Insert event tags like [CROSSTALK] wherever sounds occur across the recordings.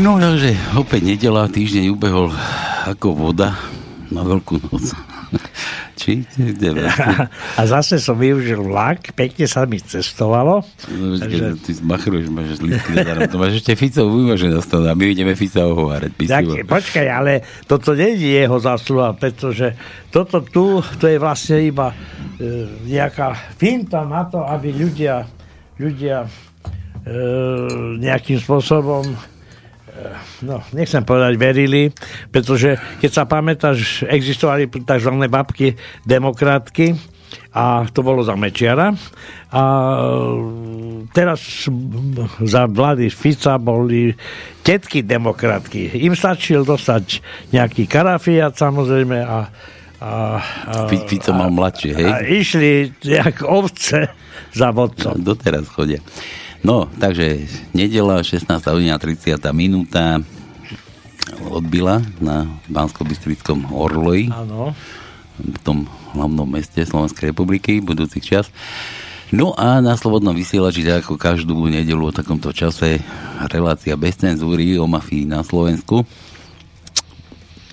No takže opäť nedela, týždeň ubehol ako voda na veľkú noc. [LAUGHS] Či? A zase som využil vlak, pekne sa mi cestovalo. No, takže... Ty zmachruješ, máš lístky to máš ešte Fico vymoženosť a my ideme Fica ohovárať. Tak, počkaj, ale toto nie je jeho zásluha, pretože toto tu, to je vlastne iba e, nejaká finta na to, aby ľudia, ľudia e, nejakým spôsobom no, nechcem povedať verili, pretože keď sa pamätáš, existovali tzv. babky demokratky a to bolo za Mečiara a teraz za vlády Fica boli tetky demokratky. Im stačil dostať nejaký karafiat samozrejme a a, a, Fico mal mladšie, hej? A išli jak ovce za vodcom. No, doteraz chodia. No, takže nedela, 16. hodina 30. minúta odbila na Bansko-Bystrickom Orloji. Áno. V tom hlavnom meste Slovenskej republiky budúcich čas. No a na Slobodnom vysielači, tak ako každú nedelu o takomto čase, relácia bez cenzúry o mafii na Slovensku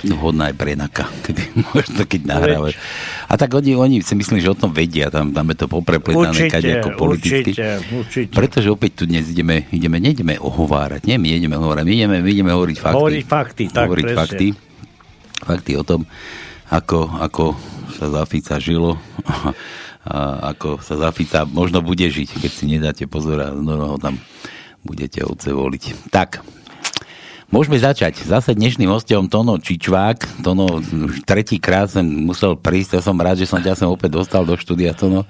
hodná aj prenaka, možno [LAUGHS] keď nahrávaš. A tak oni, oni si myslím, že o tom vedia, tam, tam je to poprepletané určite, ako politicky. Určite, určite. Pretože opäť tu dnes ideme, ideme, nejdeme ohovárať, nie, my ideme ohovárať, my ideme, my ideme hovoriť fakty. Hovoriť fakty, tak hovoriť presne. fakty, fakty o tom, ako, ako sa za Fica žilo a ako sa za Fica možno bude žiť, keď si nedáte pozor a no, ho tam budete ovce voliť. Tak, Môžeme začať. Zase dnešným hostom Tono Čičvák. Tono, už tretíkrát som musel prísť. Ja som rád, že som ťa sem opäť dostal do štúdia, Tono.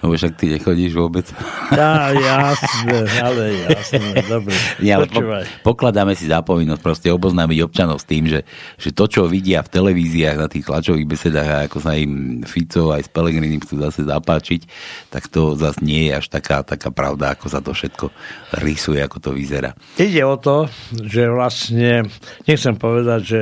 Lebo však ty nechodíš vôbec. Tá, jasné, ale jasné, dobre. Nie, ale po, pokladáme si za povinnosť proste oboznámiť občanov s tým, že, že to, čo vidia v televíziách, na tých tlačových besedách, ako sa im Fico aj s Pelegrinim chcú zase zapáčiť, tak to zase nie je až taká, taká pravda, ako sa to všetko rysuje, ako to vyzerá. Ide o to, že vlastne, nechcem povedať, že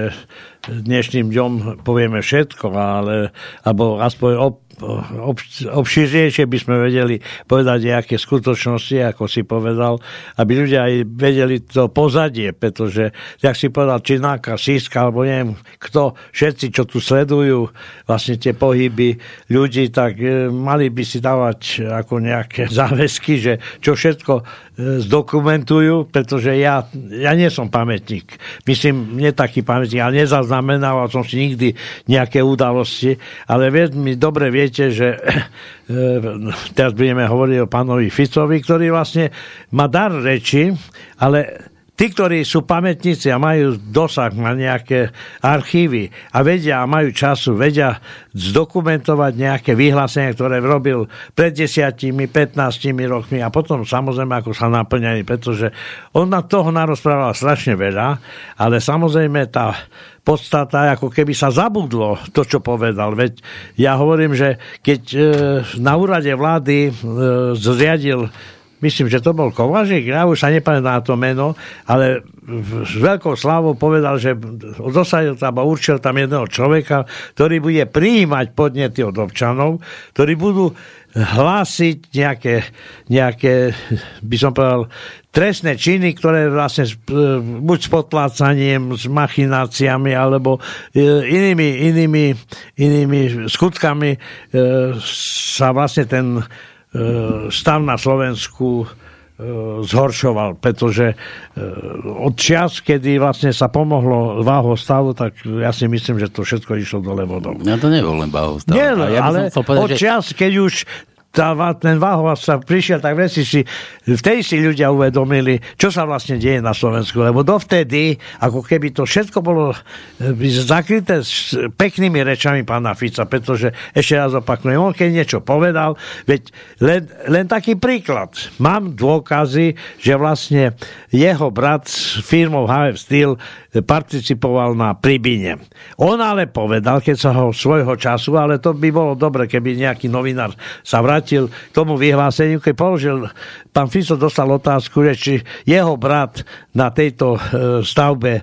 dnešným dňom povieme všetko, ale, alebo aspoň op, ob, obširnejšie by sme vedeli povedať nejaké skutočnosti, ako si povedal, aby ľudia aj vedeli to pozadie, pretože, jak si povedal, Čináka, Siska, alebo neviem kto, všetci, čo tu sledujú vlastne tie pohyby ľudí, tak e, mali by si dávať ako nejaké [LAUGHS] záväzky, že čo všetko zdokumentujú, pretože ja, ja nie som pamätník. Myslím, nie taký pamätník, ale nezaznamenával som si nikdy nejaké udalosti, ale mi dobre viete, že teraz budeme hovoriť o pánovi Ficovi, ktorý vlastne má dar reči, ale tí, ktorí sú pamätníci a majú dosah na nejaké archívy a vedia a majú času, vedia zdokumentovať nejaké vyhlásenia, ktoré robil pred desiatimi, 15 rokmi a potom samozrejme ako sa naplňali, pretože on na toho narozprával strašne veľa, ale samozrejme tá podstata, ako keby sa zabudlo to, čo povedal. Veď ja hovorím, že keď e, na úrade vlády e, zriadil myslím, že to bol Kovažik, ja už sa nepamätám na to meno, ale s veľkou slávou povedal, že dosadil tam a určil tam jedného človeka, ktorý bude prijímať podnety od občanov, ktorí budú hlásiť nejaké, nejaké, by som povedal, trestné činy, ktoré vlastne buď s podplácaním, s machináciami, alebo e, inými, inými, inými skutkami e, sa vlastne ten stav na Slovensku e, zhoršoval, pretože e, od čas, kedy vlastne sa pomohlo váho stavu, tak ja si myslím, že to všetko išlo dole vodou. Ja to nebol len váho stavu. Nie, ja ale povedať, od čas, keď už tá, ten váhová sa prišiel, tak veci si, vtedy si ľudia uvedomili, čo sa vlastne deje na Slovensku, lebo dovtedy, ako keby to všetko bolo e, zakryté s peknými rečami pána Fica, pretože ešte raz opakujem, on keď niečo povedal, veď len, len taký príklad. Mám dôkazy, že vlastne jeho brat s firmou HF Steel participoval na Pribine. On ale povedal, keď sa ho svojho času, ale to by bolo dobre, keby nejaký novinár sa vrátil k tomu vyhláseniu, keď položil, pán Fico dostal otázku, že či jeho brat na tejto e, stavbe e,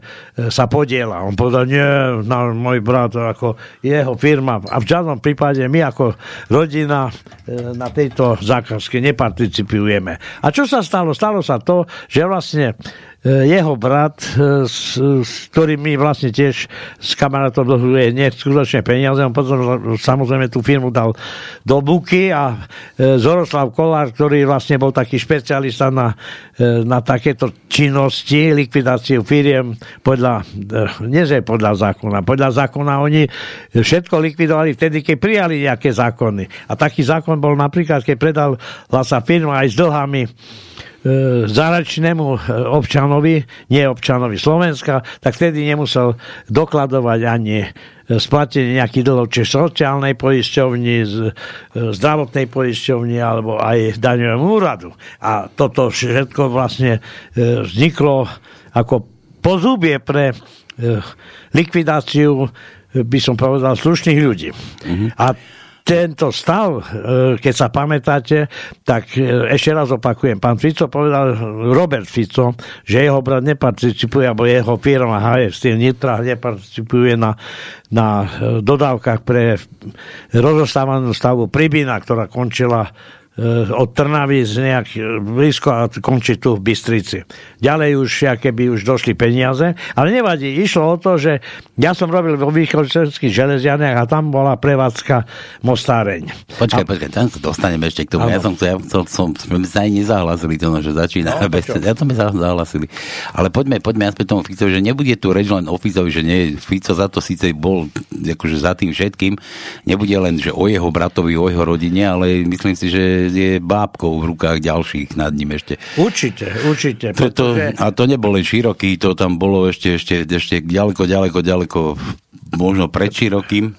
sa podiela. On povedal, nie, na môj brat, ako jeho firma. A v žiadnom prípade my ako rodina e, na tejto zákazke neparticipujeme. A čo sa stalo? Stalo sa to, že vlastne jeho brat, e, s, s ktorým vlastne tiež s kamarátom dlhuje neskutočne peniaze, on potom samozrejme tú firmu dal do buky a e, Zoroslav Kolár, ktorý vlastne bol taký špecialista na, na takéto činnosti, likvidáciu firiem podľa, nie podľa zákona, podľa zákona oni všetko likvidovali vtedy, keď prijali nejaké zákony. A taký zákon bol napríklad, keď predal sa firma aj s dlhami E, záračnému e, občanovi, nie občanovi Slovenska, tak vtedy nemusel dokladovať ani e, splatenie nejakých dlhov či sociálnej poisťovni, zdravotnej poisťovni alebo aj daňovému úradu. A toto všetko vlastne vzniklo ako pozubie pre likvidáciu by som povedal, slušných ľudí. Mm-hmm. A tento stav, e, keď sa pamätáte, tak e, ešte raz opakujem, pán Fico povedal, Robert Fico, že jeho brat neparticipuje, alebo jeho firma HF Steel Nitra neparticipuje na, na e, dodávkach pre rozostávanú stavu Pribina, ktorá končila od Trnavy z nejak blízko a končí tu v Bystrici. Ďalej už, keby už došli peniaze, ale nevadí, išlo o to, že ja som robil vo východčenských železianiach a tam bola prevádzka Mostáreň. Počkaj, a... počkaj, tam sa dostaneme ešte k tomu. Ja som, ja som, som, sme sa aj nezahlasili to, že začína no, bez... Ja som sa zahlasili. Ale poďme, poďme aspoň tomu Ficovi, že nebude tu reč len o Ficovi, že nie, Fico za to síce bol akože za tým všetkým, nebude len, že o jeho bratovi, o jeho rodine, ale myslím si, že je bábkou v rukách ďalších nad ním ešte. Určite, určite. To, to, a to nebol len široký, to tam bolo ešte, ešte, ešte ďaleko, ďaleko, ďaleko, možno pred širokým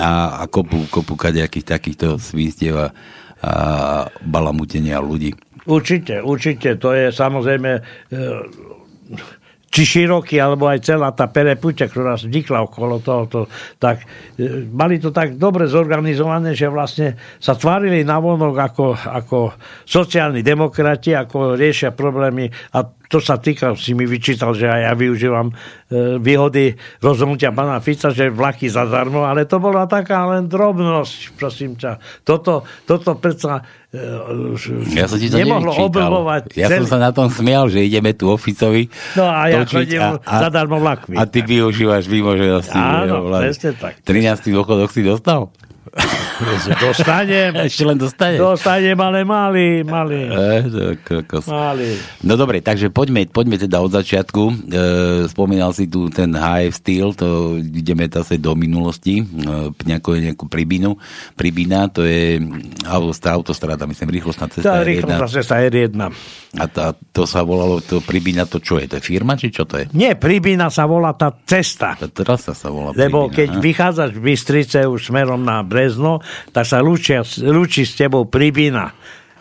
a, a kopu, kopu kadejakých takýchto svinstiev a, a balamutenia ľudí. Určite, určite. To je samozrejme e, či široký, alebo aj celá tá perepuťa, ktorá vznikla okolo tohoto, tak e, mali to tak dobre zorganizované, že vlastne sa tvárili na vonok ako, ako sociálni demokrati, ako riešia problémy a to sa týka, si mi vyčítal, že aj ja využívam e, výhody rozhodnutia pána Fica, že vlaky zadarmo, ale to bola taká len drobnosť, prosím ťa. Toto, toto predsa E, ja som ti to nemohlo oblbovať. Ja celý... som sa na tom smial, že ideme tu oficovi No a ja chodím a, a, zadarmo vlakmi. A ty využívaš výmoženosti. Áno, presne tak. 13. dôchodok si dostal? [LAUGHS] Dostanem. [LAUGHS] Ešte len dostanem. Dostanem, ale malý, malý. E, malý. No dobre, takže poďme, poďme teda od začiatku. E, spomínal si tu ten HF Steel, to ideme zase do minulosti, e, nejakú, nejakú pribinu. Pribina, to je autostrada, myslím, rýchlostná cesta R1. Rýchlostná cesta R1. A tá, to sa volalo, to Pribina, to čo je? To je firma, či čo to je? Nie, Pribina sa volá tá cesta. Tá trasa sa volá Lebo Pribina, keď a? vychádzaš v Bystrice už smerom na Brezno, tak sa lúčia, lúči s tebou Pribina.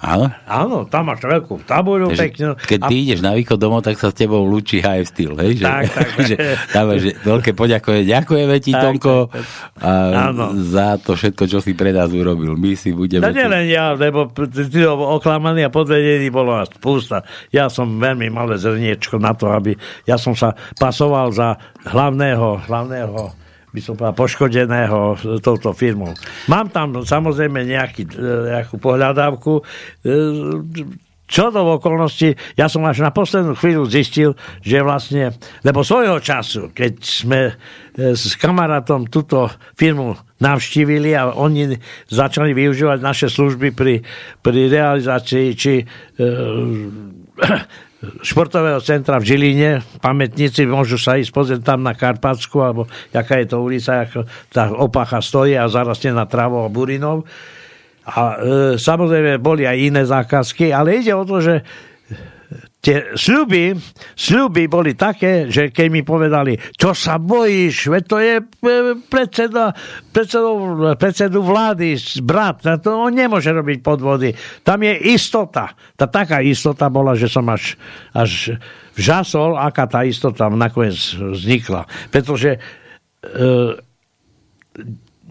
Áno? Áno, tam máš veľkú tabuľu peknú. Keď ty a... ideš na východ domov, tak sa s tebou lúči HF Steel, hej? Že, tak, tak. [LAUGHS] že, tam že veľké poďakovanie. Ďakujeme ti, tak, Tonko, tak, tak. A za to všetko, čo si pre nás urobil. My si budeme... No nie len ja, lebo ty oklamaný a podvedený bolo nás spústa. Ja som veľmi malé zrniečko na to, aby ja som sa pasoval za hlavného, hlavného by som povedal, poškodeného touto firmou. Mám tam samozrejme nejaký, e, nejakú pohľadávku, e, čo do okolnosti, ja som až na poslednú chvíľu zistil, že vlastne, lebo svojho času, keď sme e, s kamarátom túto firmu navštívili a oni začali využívať naše služby pri, pri realizácii či e, športového centra v Žiline. Pamätníci môžu sa ísť pozrieť tam na Karpatsku, alebo jaká je to ulica, ako tá opacha stojí a zarastie na travou a burinov. A e, samozrejme boli aj iné zákazky, ale ide o to, že tie sľuby, sľuby boli také, že keď mi povedali, čo sa bojíš, veď to je e, predseda, predsedu, predsedu vlády, brat, to on nemôže robiť podvody. Tam je istota. Tá taká istota bola, že som až, až vžasol, aká tá istota nakoniec vznikla. Pretože e,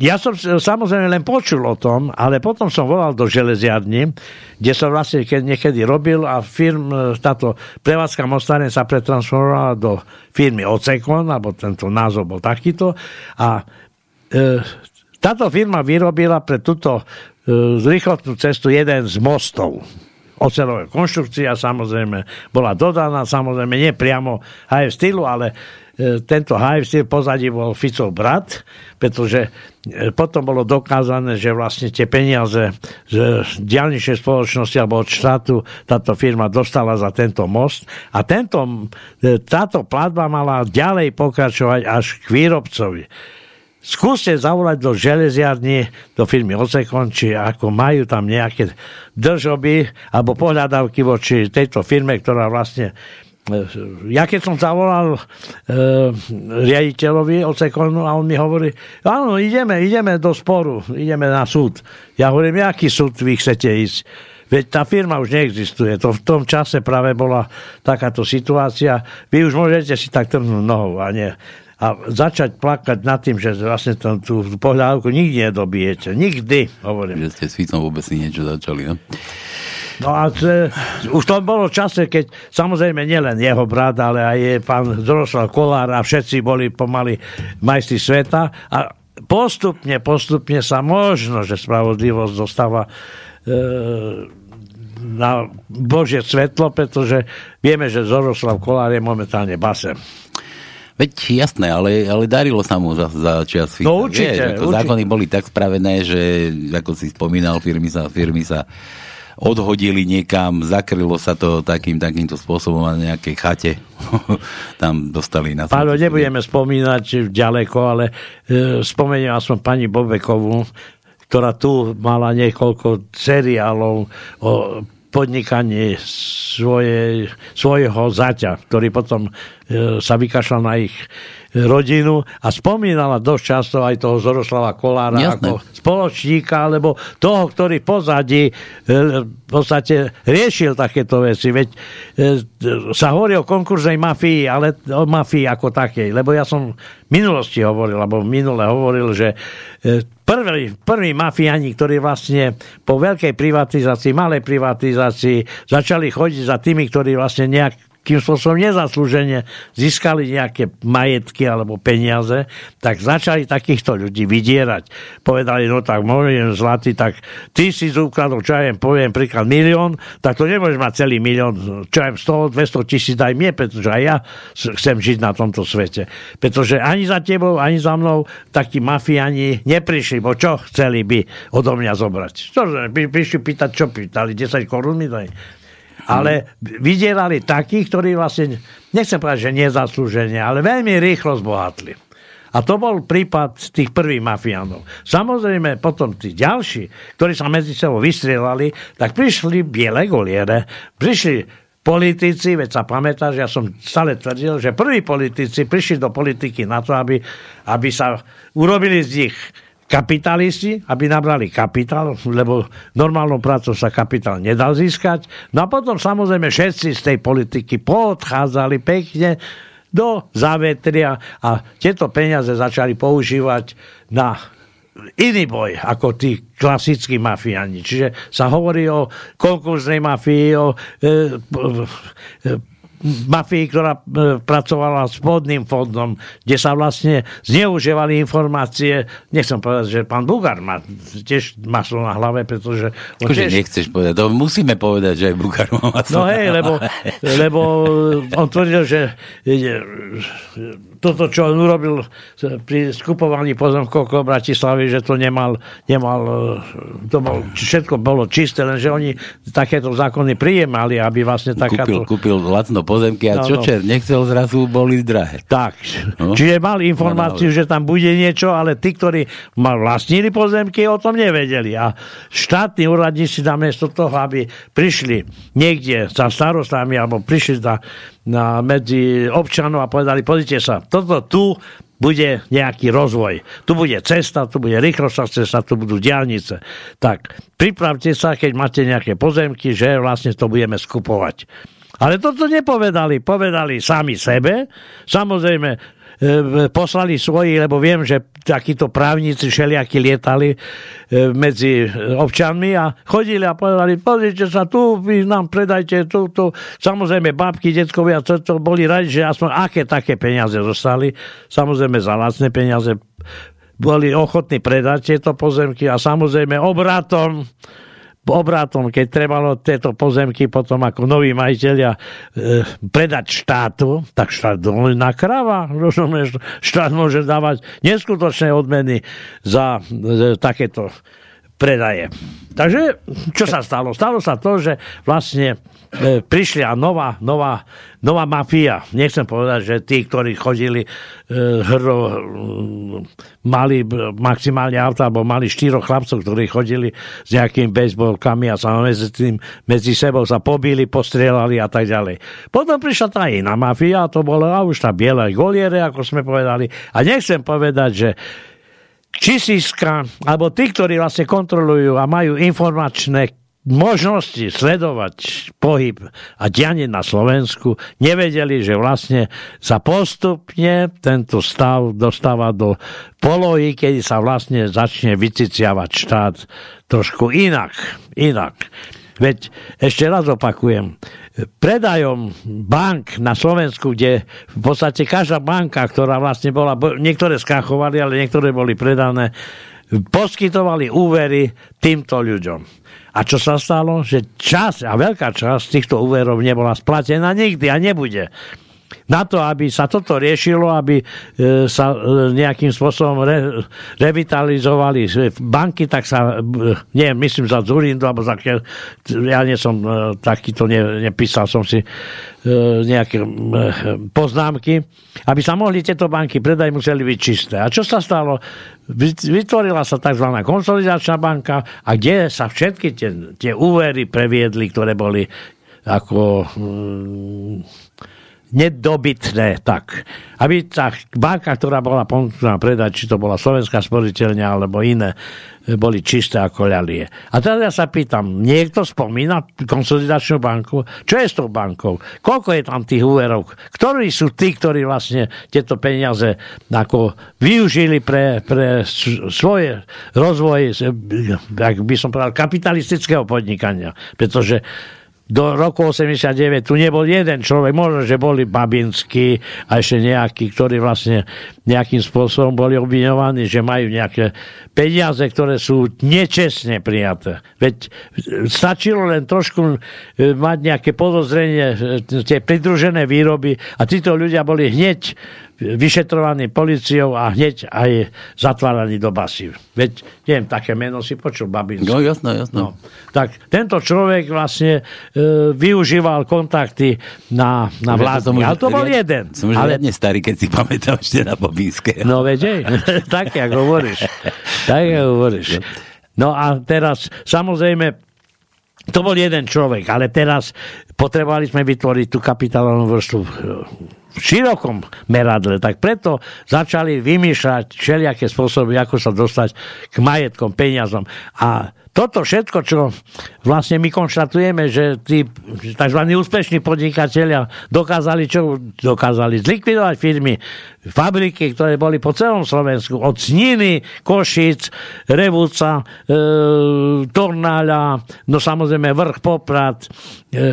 ja som samozrejme len počul o tom, ale potom som volal do železiarní, kde som vlastne niekedy robil a firm, e, táto prevádzka Mostane sa pretransformovala do firmy Ocekon, alebo tento názov bol takýto. A e, táto firma vyrobila pre túto e, rýchlotnú cestu jeden z mostov ocelová konštrukcia, samozrejme bola dodaná, samozrejme nie priamo HF stylu, ale E, tento HFC pozadí bol Ficov brat, pretože e, potom bolo dokázané, že vlastne tie peniaze z diálničnej spoločnosti alebo od štátu táto firma dostala za tento most a tento, e, táto platba mala ďalej pokračovať až k výrobcovi. Skúste zavolať do železiarní, do firmy Ocekon, či ako majú tam nejaké držoby alebo pohľadavky voči tejto firme, ktorá vlastne ja keď som zavolal e, riaditeľovi Ocekonu a on mi hovorí, áno, ideme, ideme do sporu, ideme na súd. Ja hovorím, aký súd vy chcete ísť? Veď tá firma už neexistuje. To v tom čase práve bola takáto situácia. Vy už môžete si tak trhnúť nohou a nie. A začať plakať nad tým, že vlastne tú, tú pohľadávku nikdy nedobijete. Nikdy, hovorím. Že ste s Ficom vôbec si niečo začali, no? No a c- už to bolo čase, keď samozrejme nielen jeho brat, ale aj je pán Zoroslav Kolár a všetci boli pomaly majstri sveta a postupne, postupne sa možno, že spravodlivosť dostáva e, na Božie svetlo, pretože vieme, že Zoroslav Kolár je momentálne basem. Veď jasné, ale, ale darilo sa mu za, za čas. No určite, Vieš, ako určite. Zákony boli tak spravené, že ako si spomínal, firmy sa, firmy sa odhodili niekam, zakrylo sa to takým, takýmto spôsobom a nejakej chate [LAUGHS] tam dostali na Pálo, nebudeme spomínať ďaleko, ale e, spomeniem aspoň pani Bobekovú, ktorá tu mala niekoľko seriálov o podnikaní svoje, svojho zaťa, ktorý potom e, sa vykašľal na ich rodinu a spomínala dosť často aj toho Zoroslava Kolára Jasné. ako spoločníka, alebo toho, ktorý pozadí e, v podstate riešil takéto veci. Veď e, sa hovorí o konkurznej mafii, ale o mafii ako takej. Lebo ja som v minulosti hovoril, alebo minule hovoril, že e, prví, prví mafiani, ktorí vlastne po veľkej privatizácii, malej privatizácii začali chodiť za tými, ktorí vlastne nejak kým spôsobom nezaslúžene získali nejaké majetky alebo peniaze, tak začali takýchto ľudí vydierať. Povedali, no tak môžem zlatý, tak z úkladov, čo ja viem, poviem príklad milión, tak to nemôžeš mať celý milión, čo ja viem, 100, 200 tisíc daj mne, pretože aj ja chcem žiť na tomto svete. Pretože ani za tebou, ani za mnou takí mafiani neprišli, bo čo chceli by odo mňa zobrať. Čo, prišli pýtať, čo pýtali, 10 korún mi daj ale vydierali takých, ktorí vlastne, nechcem povedať, že nezaslúžene, ale veľmi rýchlo zbohatli. A to bol prípad tých prvých mafiánov. Samozrejme, potom tí ďalší, ktorí sa medzi sebou vystrielali, tak prišli biele goliere, prišli politici, veď sa pamätáš, ja som stále tvrdil, že prví politici prišli do politiky na to, aby, aby sa urobili z nich kapitalisti, aby nabrali kapitál, lebo normálnou prácou sa kapitál nedal získať. No a potom samozrejme všetci z tej politiky poodchádzali pekne do závetria a tieto peniaze začali používať na iný boj ako tí klasickí mafiáni. Čiže sa hovorí o konkurznej mafii, o e, e, mafii, ktorá e, pracovala s vodným fondom, kde sa vlastne zneužívali informácie. Nechcem povedať, že pán Bugar má tiež maslo na hlave, pretože... Akože tiež- nechceš povedať, to musíme povedať, že aj Bukar má maslo No hej, lebo, lebo on tvrdil, že toto, čo on urobil pri skupovaní pozemkov okolo Bratislavy, že to nemal, nemal e, to bol, všetko bolo čisté, lenže oni takéto zákony prijímali, aby vlastne takáto... Kúpil, kúpil lacno pozemky a No, čo no. čer nechcel, zrazu boli drahé. Tak, No. čiže mal informáciu, že tam bude niečo, ale tí, ktorí mal vlastnili pozemky, o tom nevedeli. A štátni úradníci namiesto toho, aby prišli niekde za starostami alebo prišli na, na medzi občanov a povedali, pozrite sa, toto tu bude nejaký rozvoj. Tu bude cesta, tu bude rýchlostná cesta, tu budú diálnice. Tak pripravte sa, keď máte nejaké pozemky, že vlastne to budeme skupovať. Ale toto nepovedali, povedali sami sebe. Samozrejme, poslali svoji, lebo viem, že takíto právnici všelijakí lietali e, medzi občanmi a chodili a povedali, pozrite sa tu, vy nám predajte tu, tu. Samozrejme, babky, detkovia, to, to boli radi, že aspoň aké také peniaze dostali. Samozrejme, za lacné peniaze boli ochotní predať tieto pozemky a samozrejme obratom obrátom, keď trebalo tieto pozemky potom ako noví majiteľia e, predať štátu, tak štát na krava, rozumieš, štát môže dávať neskutočné odmeny za e, takéto predaje. Takže čo sa stalo? Stalo sa to, že vlastne e, prišli a nová, nová, nová mafia. Nechcem povedať, že tí, ktorí chodili e, hrdo, e, mali maximálne auta, alebo mali štyroch chlapcov, ktorí chodili s nejakými baseballkami a sa medzi, tým, medzi sebou sa pobili, postrieľali a tak ďalej. Potom prišla tá iná mafia, to bolo a už tá biela goliere, ako sme povedali. A nechcem povedať, že Čisiska, alebo tí, ktorí vlastne kontrolujú a majú informačné možnosti sledovať pohyb a dianie na Slovensku, nevedeli, že vlastne sa postupne tento stav dostáva do polohy, kedy sa vlastne začne vyciciavať štát trošku inak. inak. Veď ešte raz opakujem, predajom bank na Slovensku, kde v podstate každá banka, ktorá vlastne bola, niektoré skrachovali, ale niektoré boli predané, poskytovali úvery týmto ľuďom. A čo sa stalo? Že čas a veľká časť týchto úverov nebola splatená nikdy a nebude na to, aby sa toto riešilo, aby e, sa e, nejakým spôsobom re, revitalizovali banky, tak sa, e, nie, myslím za Zurindu, alebo za, ja nie som takýto, ne, nepísal som si nejaké poznámky, aby sa mohli tieto banky predať, museli byť čisté. A čo sa stalo? Vytvorila sa tzv. konsolidačná banka a kde sa všetky tie, tie úvery previedli, ktoré boli ako nedobytné. Tak, aby tá banka, ktorá bola ponúknutá predať, či to bola slovenská sporiteľňa alebo iné, boli čisté ako ľalie. A teraz ja sa pýtam, niekto spomína konsolidačnú banku? Čo je s tou bankou? Koľko je tam tých úverov? Ktorí sú tí, ktorí vlastne tieto peniaze ako využili pre, pre svoje rozvoj, ak by som povedal, kapitalistického podnikania? Pretože do roku 89 tu nebol jeden človek, možno, že boli Babinskí a ešte nejakí, ktorí vlastne nejakým spôsobom boli obviňovaní, že majú nejaké peniaze, ktoré sú nečestne prijaté. Veď stačilo len trošku e, mať nejaké podozrenie, e, tie pridružené výroby a títo ľudia boli hneď vyšetrovaný policiou a hneď aj zatváraný do basy. Veď, neviem, také meno si počul, Babinský. No, jasno, jasno. No. Tak tento človek vlastne e, využíval kontakty na, na vládnu. Ale to bol riad, jeden. Som už ale... starý, keď si pamätám ešte na Babinské. No veď, [LAUGHS] tak, jak hovoríš. tak, jak hovoríš. No a teraz, samozrejme, to bol jeden človek, ale teraz potrebovali sme vytvoriť tú kapitálovú vrstvu v širokom meradle, tak preto začali vymýšľať všelijaké spôsoby, ako sa dostať k majetkom, peniazom. A toto všetko, čo vlastne my konštatujeme, že tí tzv. úspešní podnikatelia dokázali čo? Dokázali zlikvidovať firmy, fabriky, ktoré boli po celom Slovensku, od Sniny, Košic, Revúca, e, Tornáľa, no samozrejme Vrch Poprad, e,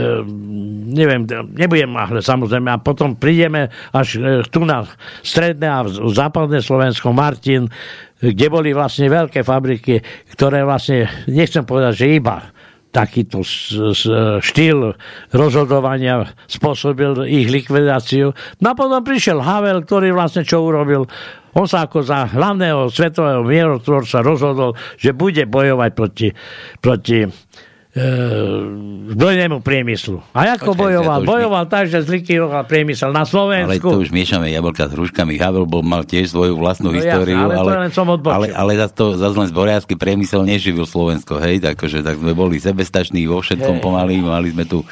neviem, nebudem ale samozrejme, a potom prídeme až e, tu na stredné a západné Slovensko, Martin, kde boli vlastne veľké fabriky, ktoré vlastne, nechcem povedať, že iba takýto štýl rozhodovania spôsobil ich likvidáciu. No a potom prišiel Havel, ktorý vlastne čo urobil? On sa ako za hlavného svetového mierotvorca rozhodol, že bude bojovať proti, proti zbrojnému priemyslu. A ako Počkej, bojoval? Bojoval mi... tak, že zlikvidoval priemysel na Slovensku. Ale to už miešame jablka s hruškami. Havel bol, mal tiež svoju vlastnú no, históriu. Jasne, ale, ale, to len som ale, ale zase to zase len zboriacký priemysel neživil Slovensko. Hej, takže tak sme boli sebestační vo všetkom hej. pomaly. Mali sme tu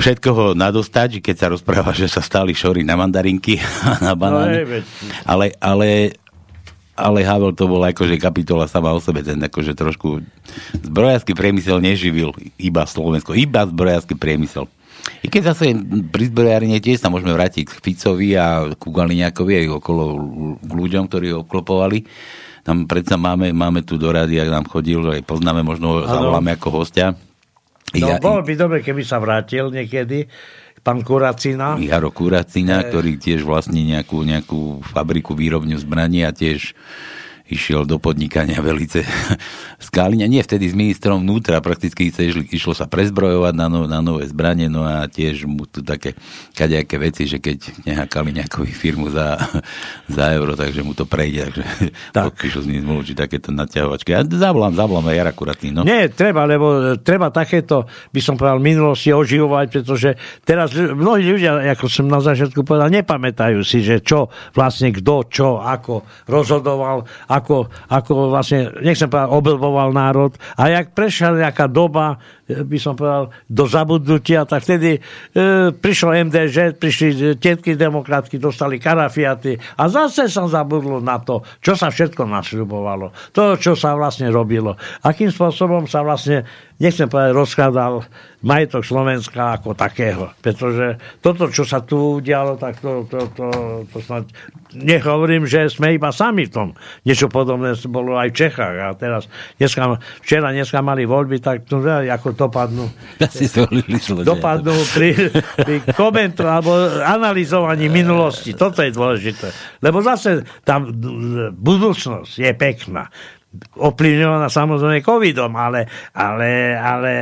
všetkoho nadostať, keď sa rozpráva, že sa stali šory na mandarinky [LAUGHS] a na banány. No, ale, ale ale Havel to bol akože kapitola sama o sebe, ten akože trošku zbrojársky priemysel neživil iba Slovensko, iba zbrojársky priemysel. I keď zase pri zbrojárine tiež sa môžeme vrátiť k Ficovi a ku Galiňákovi aj okolo k ľuďom, ktorí ho oklopovali. Tam predsa máme, máme tu do rady, ak nám chodil, aj poznáme, možno ho zavoláme ako hostia. No, ja, bolo by dobre, keby sa vrátil niekedy pán Kuracina. Jaro Kuracina, e... ktorý tiež vlastní nejakú, nejakú fabriku výrobňu zbraní a tiež išiel do podnikania velice [LAUGHS] Skáliňa. Nie vtedy s ministrom vnútra, prakticky išlo, išlo sa prezbrojovať na, no, na nové zbranie, no a tiež mu tu také kadejaké veci, že keď nehakali nejakú firmu za, [LAUGHS] za euro, takže mu to prejde, takže [LAUGHS] tak. podpíšu s ním zmluvu, či takéto naťahovačky. Ja zavolám, zavolám aj Jara Kuratný. No. Nie, treba, lebo treba takéto, by som povedal, minulosti oživovať, pretože teraz mnohí ľudia, ako som na začiatku povedal, nepamätajú si, že čo vlastne kto, čo, ako rozhodoval, ako, ako vlastne, nechcem povedať, oblboval národ. A jak prešla nejaká doba, by som povedal, do zabudnutia, tak vtedy e, prišlo MDŽ, prišli tetky demokratky, dostali karafiaty a zase sa zabudlo na to, čo sa všetko nasľubovalo. To, čo sa vlastne robilo. Akým spôsobom sa vlastne nechcem povedať, rozkladal majetok Slovenska ako takého. Pretože toto, čo sa tu udialo, tak to, to, to, to snad... Nehovorím, že sme iba sami v tom. Niečo podobné bolo aj v Čechách. A teraz, dneska, včera, dneska mali voľby, tak to, ako dopadnú. Asi dopadnú pri, pri komentu alebo analyzovaní minulosti. Toto je dôležité. Lebo zase tam budúcnosť je pekná ovplyvňovaná samozrejme covidom, ale, ale, ale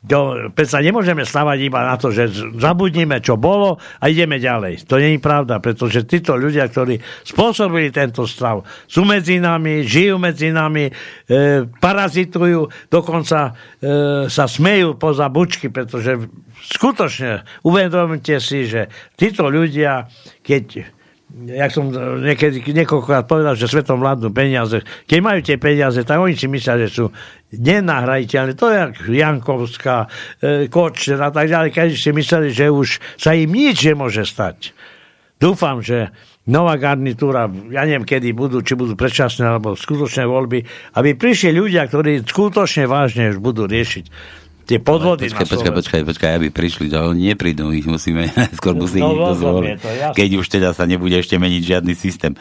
to, predsa nemôžeme stavať iba na to, že zabudnime, čo bolo a ideme ďalej. To nie je pravda, pretože títo ľudia, ktorí spôsobili tento stav, sú medzi nami, žijú medzi nami, e, parazitujú, dokonca e, sa smejú poza bučky, pretože skutočne uvedomte si, že títo ľudia, keď jak som niekedy niekoľkokrát povedal, že svetom vládnu peniaze. Keď majú tie peniaze, tak oni si myslia, že sú nenahrajiteľné. To je jak Jankovská, e, Kočner a tak ďalej. Keď si mysleli, že už sa im nič nemôže stať. Dúfam, že nová garnitúra, ja neviem, kedy budú, či budú predčasné alebo skutočné voľby, aby prišli ľudia, ktorí skutočne vážne už budú riešiť tie podvody počkaj, počkaj, počkaj, počkaj, aby prišli, že oni neprídu, ich musíme, [LAUGHS] skôr musí no, niekto zvoliť. Keď už teda sa nebude ešte meniť žiadny systém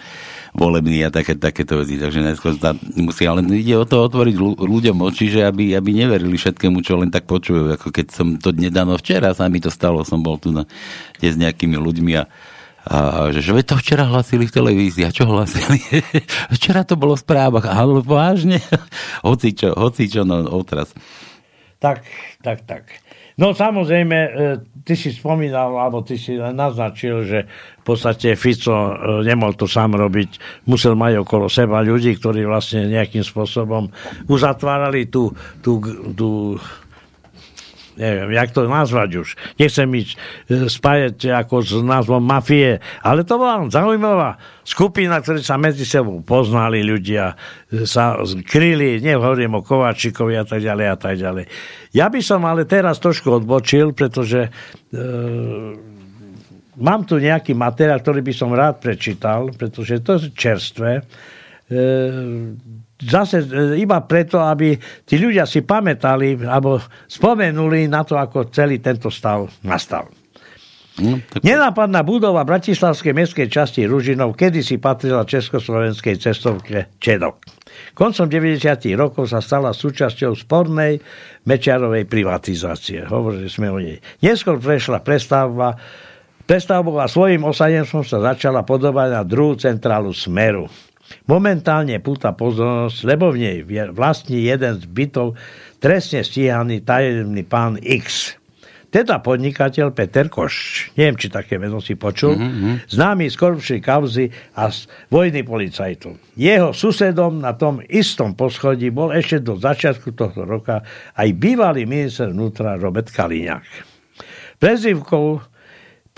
volebný a také, takéto veci. Takže najskôr sa musí, ale ide o to otvoriť ľuďom oči, že aby, aby neverili všetkému, čo len tak počujú. Ako keď som to nedávno včera, sa mi to stalo, som bol tu na, s nejakými ľuďmi a a že, že to včera hlasili v televízii. A čo hlasili? [LAUGHS] včera to bolo v správach. Ale vážne? [LAUGHS] hoci čo, hoci čo, no otraz. Tak, tak, tak. No samozrejme, e, ty si spomínal, alebo ty si naznačil, že v podstate Fico e, nemohol to sám robiť, musel mať okolo seba ľudí, ktorí vlastne nejakým spôsobom uzatvárali tú, tú, tú neviem, jak to nazvať už. Nechcem ísť e, spájať ako s názvom mafie, ale to bola zaujímavá skupina, ktorí sa medzi sebou poznali ľudia, e, sa kryli, nehovorím o Kováčikovi a tak ďalej a tak ďalej. Ja by som ale teraz trošku odbočil, pretože e, mám tu nejaký materiál, ktorý by som rád prečítal, pretože to je čerstvé. E, zase e, iba preto, aby tí ľudia si pamätali alebo spomenuli na to, ako celý tento stav nastal. No, tak... Nenápadná budova Bratislavskej mestskej časti Ružinov kedysi patrila československej cestovke Čedok. Koncom 90. rokov sa stala súčasťou spornej Mečiarovej privatizácie. Hovorili sme o nej. Neskôr prešla prestavba Prestavbou a svojim osadenstvom sa začala podobať na druhú centrálu Smeru. Momentálne púta pozornosť, lebo v nej vlastní jeden z bytov trestne stíhaný tajemný pán X. Teda podnikateľ Peter Koš, neviem, či také meno si počul, mm-hmm. známy z korupčnej kauzy a z vojny policajtov. Jeho susedom na tom istom poschodí bol ešte do začiatku tohto roka aj bývalý minister vnútra Robert Kaliňák. Prezivkou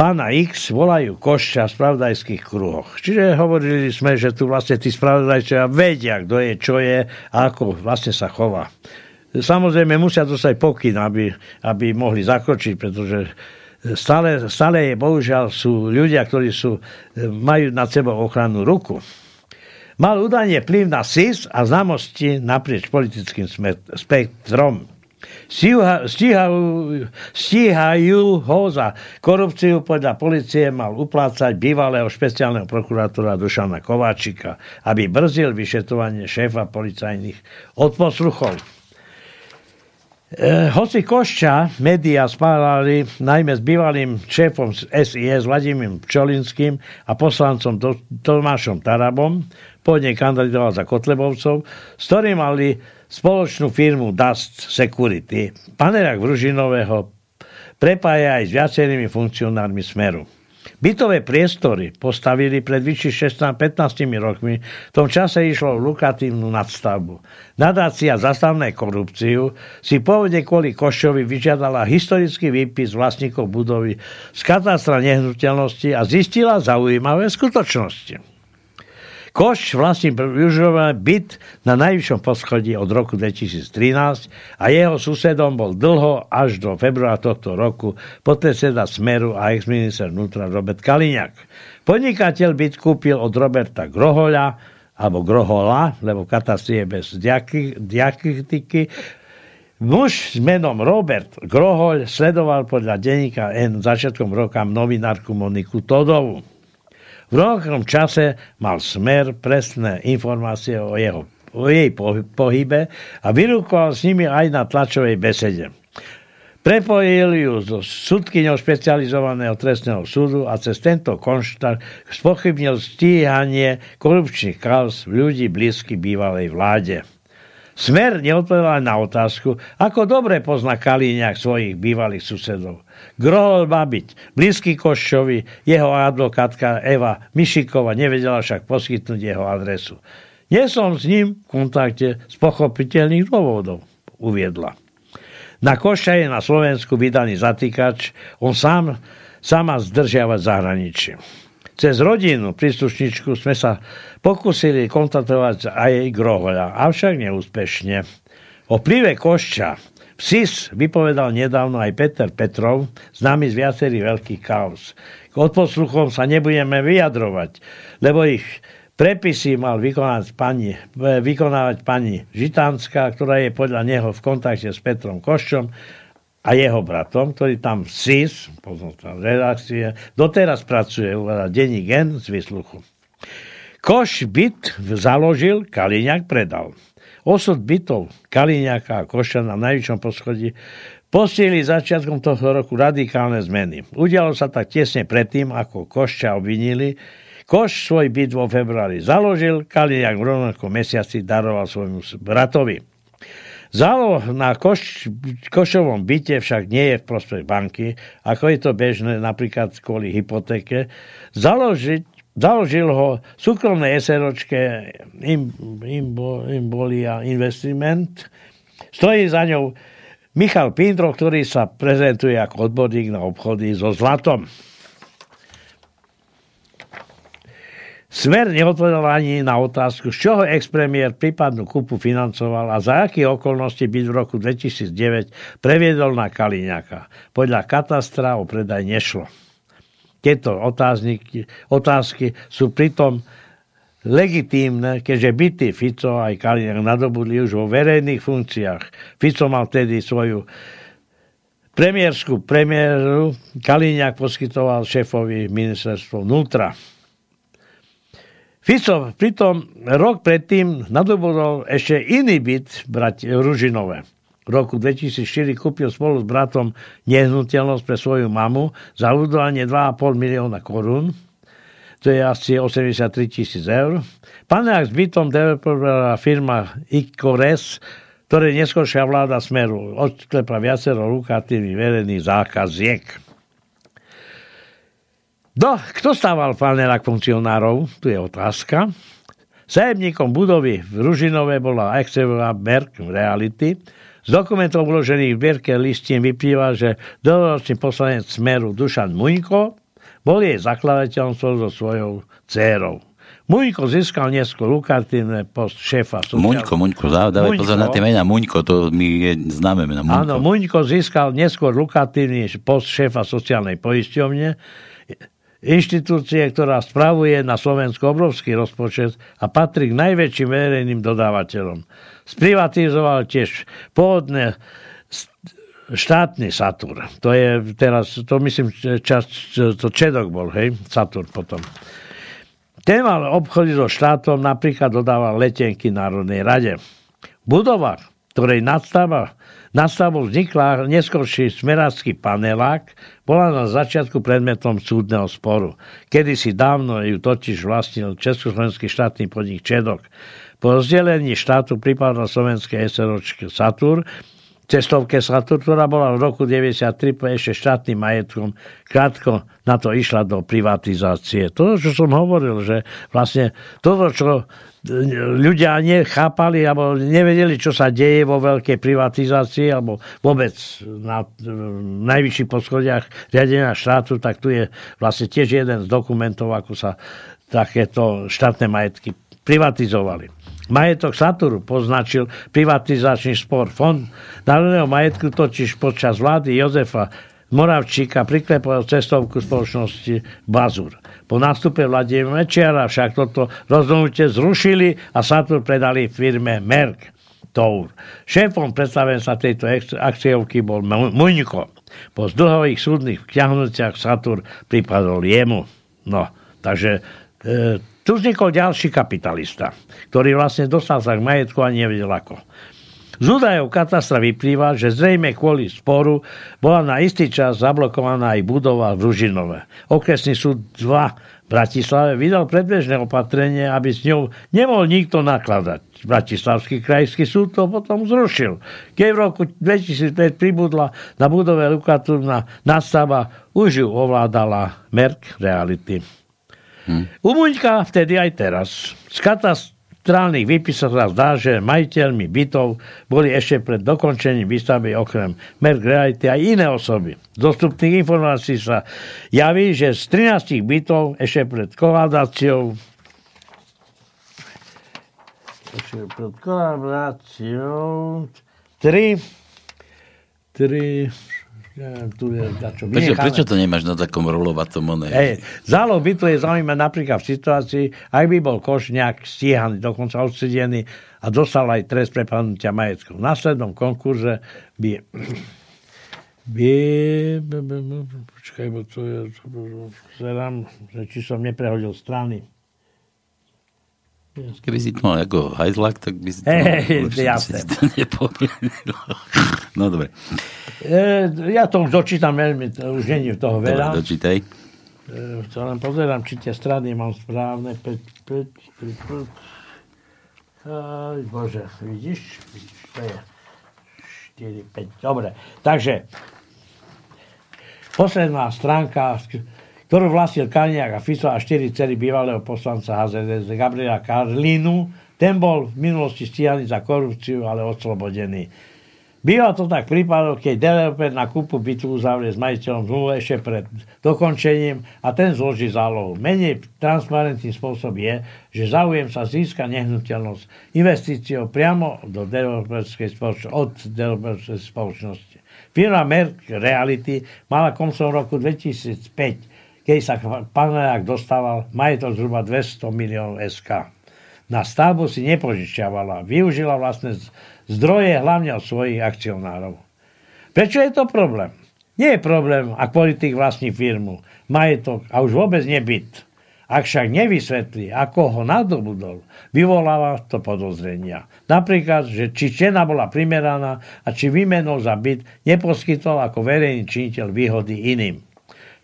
pána X volajú košťa v spravodajských kruhoch. Čiže hovorili sme, že tu vlastne tí spravodajčia vedia, kto je, čo je a ako vlastne sa chová. Samozrejme musia dostať pokyn, aby, aby mohli zakročiť, pretože stále, stále je, bohužiaľ, sú ľudia, ktorí sú, majú nad sebou ochrannú ruku. Mal údajne vplyv na SIS a známosti naprieč politickým spektrom stíhajú, stíhajú ho za korupciu podľa policie mal uplácať bývalého špeciálneho prokurátora Dušana Kováčika, aby brzil vyšetrovanie šéfa policajných odposluchov. E, hoci Košča médiá spálali najmä s bývalým šéfom SIS Vladimírom Pčolinským a poslancom Tomášom Tarabom, pôvodne kandidoval za Kotlebovcov, s ktorým mali spoločnú firmu Dust Security. Panerak Vružinového prepája aj s viacerými funkcionármi Smeru. Bytové priestory postavili pred vyšší 16-15 rokmi. V tom čase išlo o lukatívnu nadstavbu. Nadácia zastavné korupciu si pôvode kvôli Košovi vyžiadala historický výpis vlastníkov budovy z katastra nehnuteľnosti a zistila zaujímavé skutočnosti. Koš vlastní využíva byt na najvyššom poschodí od roku 2013 a jeho susedom bol dlho až do februára tohto roku podpredseda Smeru a ex-minister vnútra Robert Kaliňák. Podnikateľ byt kúpil od Roberta Grohoľa, alebo Grohola, lebo katastrie bez diakritiky, Muž s menom Robert Grohoľ sledoval podľa denníka N začiatkom roka novinárku Moniku Todovu. V rovnakom čase mal smer presné informácie o, jeho, o jej pohybe a vyrúkoval s nimi aj na tlačovej besede. Prepojil ju so súdkyňou špecializovaného trestného súdu a cez tento konštát spochybnil stíhanie korupčných kauz ľudí blízky bývalej vláde. Smer neodpovedal na otázku, ako dobre pozná Kalíňák svojich bývalých susedov. Grohol má byť blízky Koščovi, jeho advokátka Eva Mišiková nevedela však poskytnúť jeho adresu. Nie som s ním v kontakte z pochopiteľných dôvodov, uviedla. Na Koša je na Slovensku vydaný zatýkač, on sám, sama zdržiava zahraničí. Cez rodinu príslušničku sme sa pokusili kontaktovať aj Grohoľa, avšak neúspešne. O plive Košča v SIS vypovedal nedávno aj Peter Petrov, známy z viacerých veľkých kaos. K odposluchom sa nebudeme vyjadrovať, lebo ich prepisy mal vykonávať pani, vykonávať pani Žitánska, ktorá je podľa neho v kontakte s Petrom Koščom a jeho bratom, ktorý tam SIS, pozornosť redakcie, doteraz pracuje u denní gen z vysluchu. Koš byt založil, Kaliňák predal. Osud bytov Kaliňáka a Koša na najvyššom poschodí postihli začiatkom tohto roku radikálne zmeny. Udialo sa tak tesne predtým, ako Košča obvinili. Koš svoj byt vo februári založil, Kaliňák v rovnakom mesiaci daroval svojmu bratovi. Záloh na koš, košovom byte však nie je v prospech banky, ako je to bežné napríklad kvôli hypotéke. Založiť, založil ho súkromné SROčke Imbolia Investment. Stojí za ňou Michal Pindro, ktorý sa prezentuje ako odborník na obchody so zlatom. Smer neodpovedal ani na otázku, z čoho ex-premiér prípadnú kúpu financoval a za aké okolnosti byt v roku 2009 previedol na Kaliňaka. Podľa katastra o predaj nešlo. Tieto otázky sú pritom legitímne, keďže byty Fico aj Kaliňák nadobudli už vo verejných funkciách. Fico mal vtedy svoju premiérskú premiéru, Kaliňák poskytoval šéfovi ministerstvo vnútra. Fico pritom rok predtým nadobudol ešte iný byt brať Ružinové. V roku 2004 kúpil spolu s bratom nehnuteľnosť pre svoju mamu za udovanie 2,5 milióna korún. To je asi 83 tisíc eur. Panák s bytom developerová firma Icores, ktoré neskôršia vláda Smeru odklepa viacero lukatívnych verejných zákaziek. No, kto stával panelák funkcionárov? Tu je otázka. Sajemníkom budovy v Ružinové bola Excelová Berg Reality. Z dokumentov uložených v Bierke listín vyplýva, že dlhoročný poslanec Smeru Dušan Muňko bol jej zakladateľom so svojou dcérou. Muňko získal neskôr lukatívne post šéfa. Sociál... Muňko, Muňko, dávaj pozor na tie mená. Muňko, to mi je známe mena. Muňko. Áno, Muňko získal neskôr lukatívny post šéfa sociálnej poisťovne inštitúcie, ktorá spravuje na Slovensku obrovský rozpočet a patrí k najväčším verejným dodávateľom. Sprivatizoval tiež pôvodné štátny Satur. To je teraz, to myslím, čas, to Čedok bol, hej, Satur potom. Ten mal obchody so štátom, napríklad dodával letenky Národnej rade. V budovách ktorej nadstava, nadstavou vznikla neskôrší smerácky panelák, bola na začiatku predmetom súdneho sporu. Kedy si dávno ju totiž vlastnil Československý štátny podnik Čedok. Po rozdelení štátu pripadlo slovenské SROčke Satur, cestovke Satur, ktorá bola v roku 93 ešte štátnym majetkom, krátko na to išla do privatizácie. To, čo som hovoril, že vlastne toto, čo ľudia nechápali alebo nevedeli, čo sa deje vo veľkej privatizácii alebo vôbec na najvyšších poschodiach riadenia štátu, tak tu je vlastne tiež jeden z dokumentov, ako sa takéto štátne majetky privatizovali. Majetok Saturu poznačil privatizačný spor. Fond národného majetku totiž počas vlády Jozefa Moravčíka priklepal cestovku spoločnosti Bazur. Po nástupe Vladimíra Mečiara však toto rozhodnutie zrušili a Satur predali firme Merck. Tour. Šéfom predstavenstva tejto akciovky bol Muňko. Po zdlhových súdnych vťahnutiach Satur pripadol jemu. No, takže e, tu vznikol ďalší kapitalista, ktorý vlastne dostal sa k majetku a nevedel ako. Z údajov katastra vyplýva, že zrejme kvôli sporu bola na istý čas zablokovaná aj budova v Ružinove. Okresný súd 2 v Bratislave vydal predbežné opatrenie, aby s ňou nemohol nikto nakladať. Bratislavský krajský súd to potom zrušil. Keď v roku 2005 pribudla na budove Lukatúrna nastava, už ju ovládala Merk Reality. Hmm. U Muňka vtedy aj teraz. Z katast- Trálnych výpisov sa zdá, že majiteľmi bytov boli ešte pred dokončením výstavby okrem Merck Reality aj iné osoby. Z dostupných informácií sa javí, že z 13 bytov ešte pred koladáciou ešte pred koladáciou 3 3 tu je dačo prečo, prečo to nemáš na takom rolovatom one? Hey, záloh bytu je zaujímavé napríklad v situácii, ak by bol koš nejak stíhaný, dokonca odsedený a dostal aj trest prepadnutia majetku. V následnom konkurze by by počkaj, bo to je, zerám, že či som neprehodil strany. Keby si to mal ako hajzlak, tak by si to, hey, jasné. Si to [LAUGHS] No dobre. E, ja to už dočítam veľmi, už je toho veľa. Dobre, dočítaj. E, to len pozerám, či tie strany mám správne. 5, 5, 5, 5. Aj, bože, vidíš? vidíš? To je 4, 5. Dobre, takže posledná stránka ktorú vlastnil Kaliňák a Fico a štyri cery bývalého poslanca HZDS Gabriela Karlinu. Ten bol v minulosti stíhaný za korupciu, ale oslobodený. Býva to tak prípadov, keď developer na kúpu bytu uzavrie s majiteľom zmluvu ešte pred dokončením a ten zloží zálohu. Menej transparentný spôsob je, že záujem sa získa nehnuteľnosť investíciou priamo do developerskej spoločnosti, od developerskej spoločnosti. Firma Merck Reality mala koncom roku 2005 keď sa panelák dostával majetok zhruba 200 miliónov SK. Na stavbu si nepožičiavala, využila vlastné zdroje hlavne od svojich akcionárov. Prečo je to problém? Nie je problém, ak politik vlastní firmu, majetok a už vôbec nebyt. Ak však nevysvetlí, ako ho nadobudol, vyvoláva to podozrenia. Napríklad, že či cena bola primeraná a či výmenou za byt neposkytol ako verejný činiteľ výhody iným.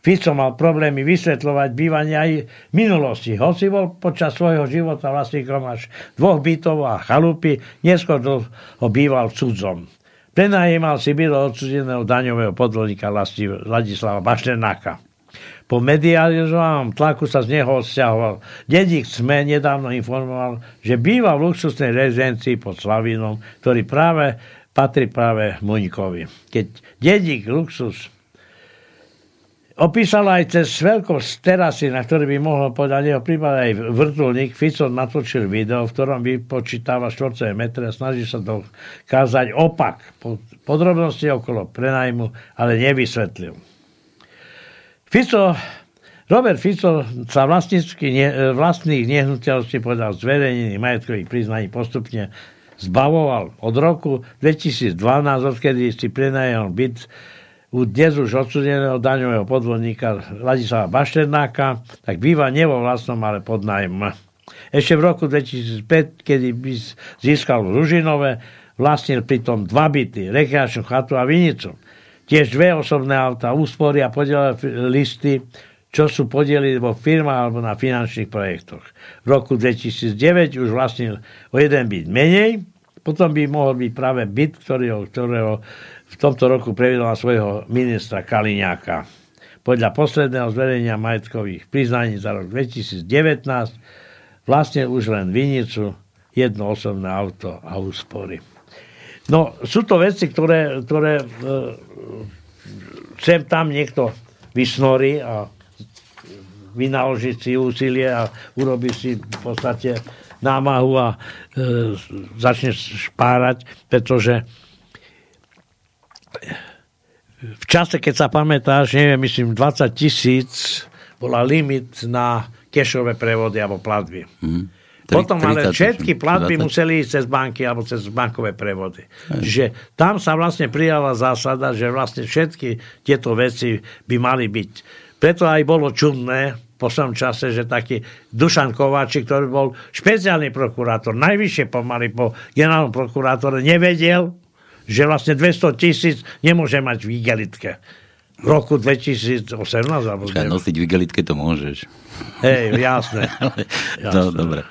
Fico mal problémy vysvetľovať bývanie aj v minulosti. Hoci bol počas svojho života vlastníkom až dvoch bytov a chalupy, neskôr ho býval cudzom. Prenajímal si byt odsudeného daňového podvodníka Ladislava Baštenáka. Po medializovanom tlaku sa z neho odsťahoval. Dedík SME nedávno informoval, že býva v luxusnej rezidencii pod Slavinom, ktorý práve patrí práve Muňkovi. Keď dedík luxus Opísal aj cez veľkosť terasy, na ktorý by mohol podať jeho prípad aj vrtulník. Fico natočil video, v ktorom vypočítava štvorcové metre a snaží sa dokázať opak. Podrobnosti okolo prenajmu, ale nevysvetlil. Fico, Robert Fico sa vlastných nehnuteľností podal zverejnených majetkových priznaní postupne zbavoval. Od roku 2012, odkedy si prenajal byt u dnes už odsudeného daňového podvodníka Ladislava Bašternáka, tak býva nie vo vlastnom, ale pod nájom. Ešte v roku 2005, kedy by získal Ružinové, vlastnil pritom dva byty, rekreačnú chatu a vinicu. Tiež dve osobné auta, úspory a podielové listy, čo sú podiely vo firmách alebo na finančných projektoch. V roku 2009 už vlastnil o jeden byt menej, potom by mohol byť práve byt, ktorého, ktorého v tomto roku prevedol svojho ministra Kaliňáka. Podľa posledného zverejnia majetkových priznaní za rok 2019 vlastne už len vinicu, jedno osobné auto a úspory. No, sú to veci, ktoré, ktoré e, sem tam niekto vysnorí a vynaloží si úsilie a urobí si v podstate námahu a e, začne špárať, pretože v čase, keď sa pamätáš, neviem, myslím, 20 tisíc bola limit na kešové prevody alebo platby. Mm. Potom ale všetky platby 20. museli ísť cez banky alebo cez bankové prevody. Aj. Čiže tam sa vlastne prijala zásada, že vlastne všetky tieto veci by mali byť. Preto aj bolo čudné, po som čase, že taký Dušan Kováčik, ktorý bol špeciálny prokurátor, najvyššie pomaly po generálnom prokurátore, nevedel, že vlastne 200 tisíc nemôže mať v igelitke. V roku 2018. Alebo Počkaj, nosiť v igelitke to môžeš. Hej, jasné. [LAUGHS] jasné. No, dobre.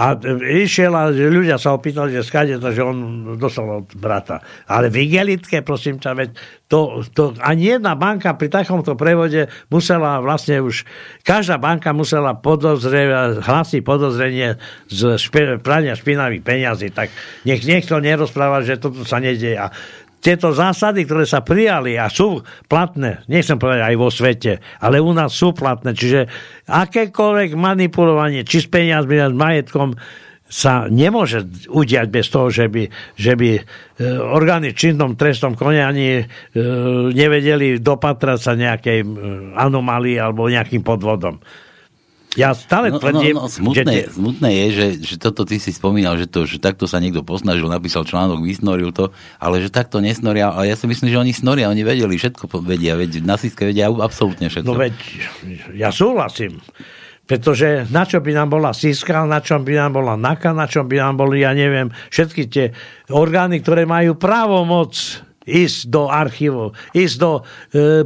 A išiel a ľudia sa opýtali, že skade to, že on dostal od brata. Ale v igelitke, prosím ťa, veď to, to ani jedna banka pri takomto prevode musela vlastne už, každá banka musela podozrieť, hlásiť podozrenie z špe, prania špinavých peňazí. Tak nech niekto nerozpráva, že toto sa nedieje. A tieto zásady, ktoré sa prijali a sú platné, nechcem povedať aj vo svete, ale u nás sú platné, čiže akékoľvek manipulovanie, či s peniazmi, s majetkom, sa nemôže udiať bez toho, že by, že by e, orgány činnom trestom konia ani e, nevedeli dopatrať sa nejakej e, anomálii alebo nejakým podvodom. Ja stále no, no tvrdím... No, no, smutné, že... smutné je, že, že toto ty si spomínal, že, to, že takto sa niekto posnažil, napísal článok, vysnoril to, ale že takto nesnoria, ale ja si myslím, že oni snoria, oni vedeli, všetko vedia, veď na Siske vedia absolútne všetko. No veď, ja súhlasím. Pretože na čo by nám bola Siska, na čom by nám bola NAKA, na čom by nám boli, ja neviem, všetky tie orgány, ktoré majú právomoc ísť do archívov, ísť do e,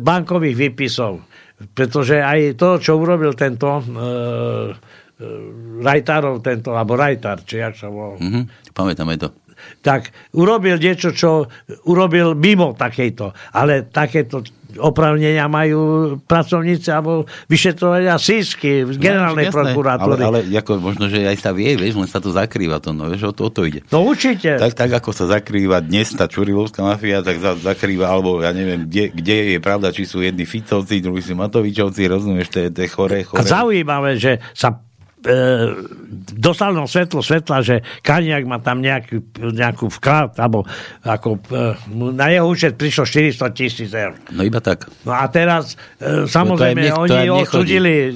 bankových výpisov pretože aj to, čo urobil tento e, e, Rajtárov, tento, alebo Rajtár, či jak sa volal. Mm-hmm, pamätáme to. Tak urobil niečo, čo urobil mimo takejto. Ale takéto opravnenia majú pracovníci alebo vyšetrovania sísky v no, generálnej no, prokuratúry. Ale, ale ako možno, že aj sa vie, vieš, len sa to zakrýva to, no vieš, o to, o to ide. No určite. Tak, tak ako sa zakrýva dnes tá Čurilovská mafia, tak sa zakrýva, alebo ja neviem, kde, kde je pravda, či sú jedni Ficovci, druhí sú Matovičovci, rozumieš, to je, to je chore, chore. A zaujímavé, že sa dostal nám svetlo svetla, že Kaniak má tam nejaký, nejakú vklad, alebo ako, e, na jeho účet prišlo 400 tisíc eur. No iba tak. No a teraz, e, samozrejme, no, oni odsudili e,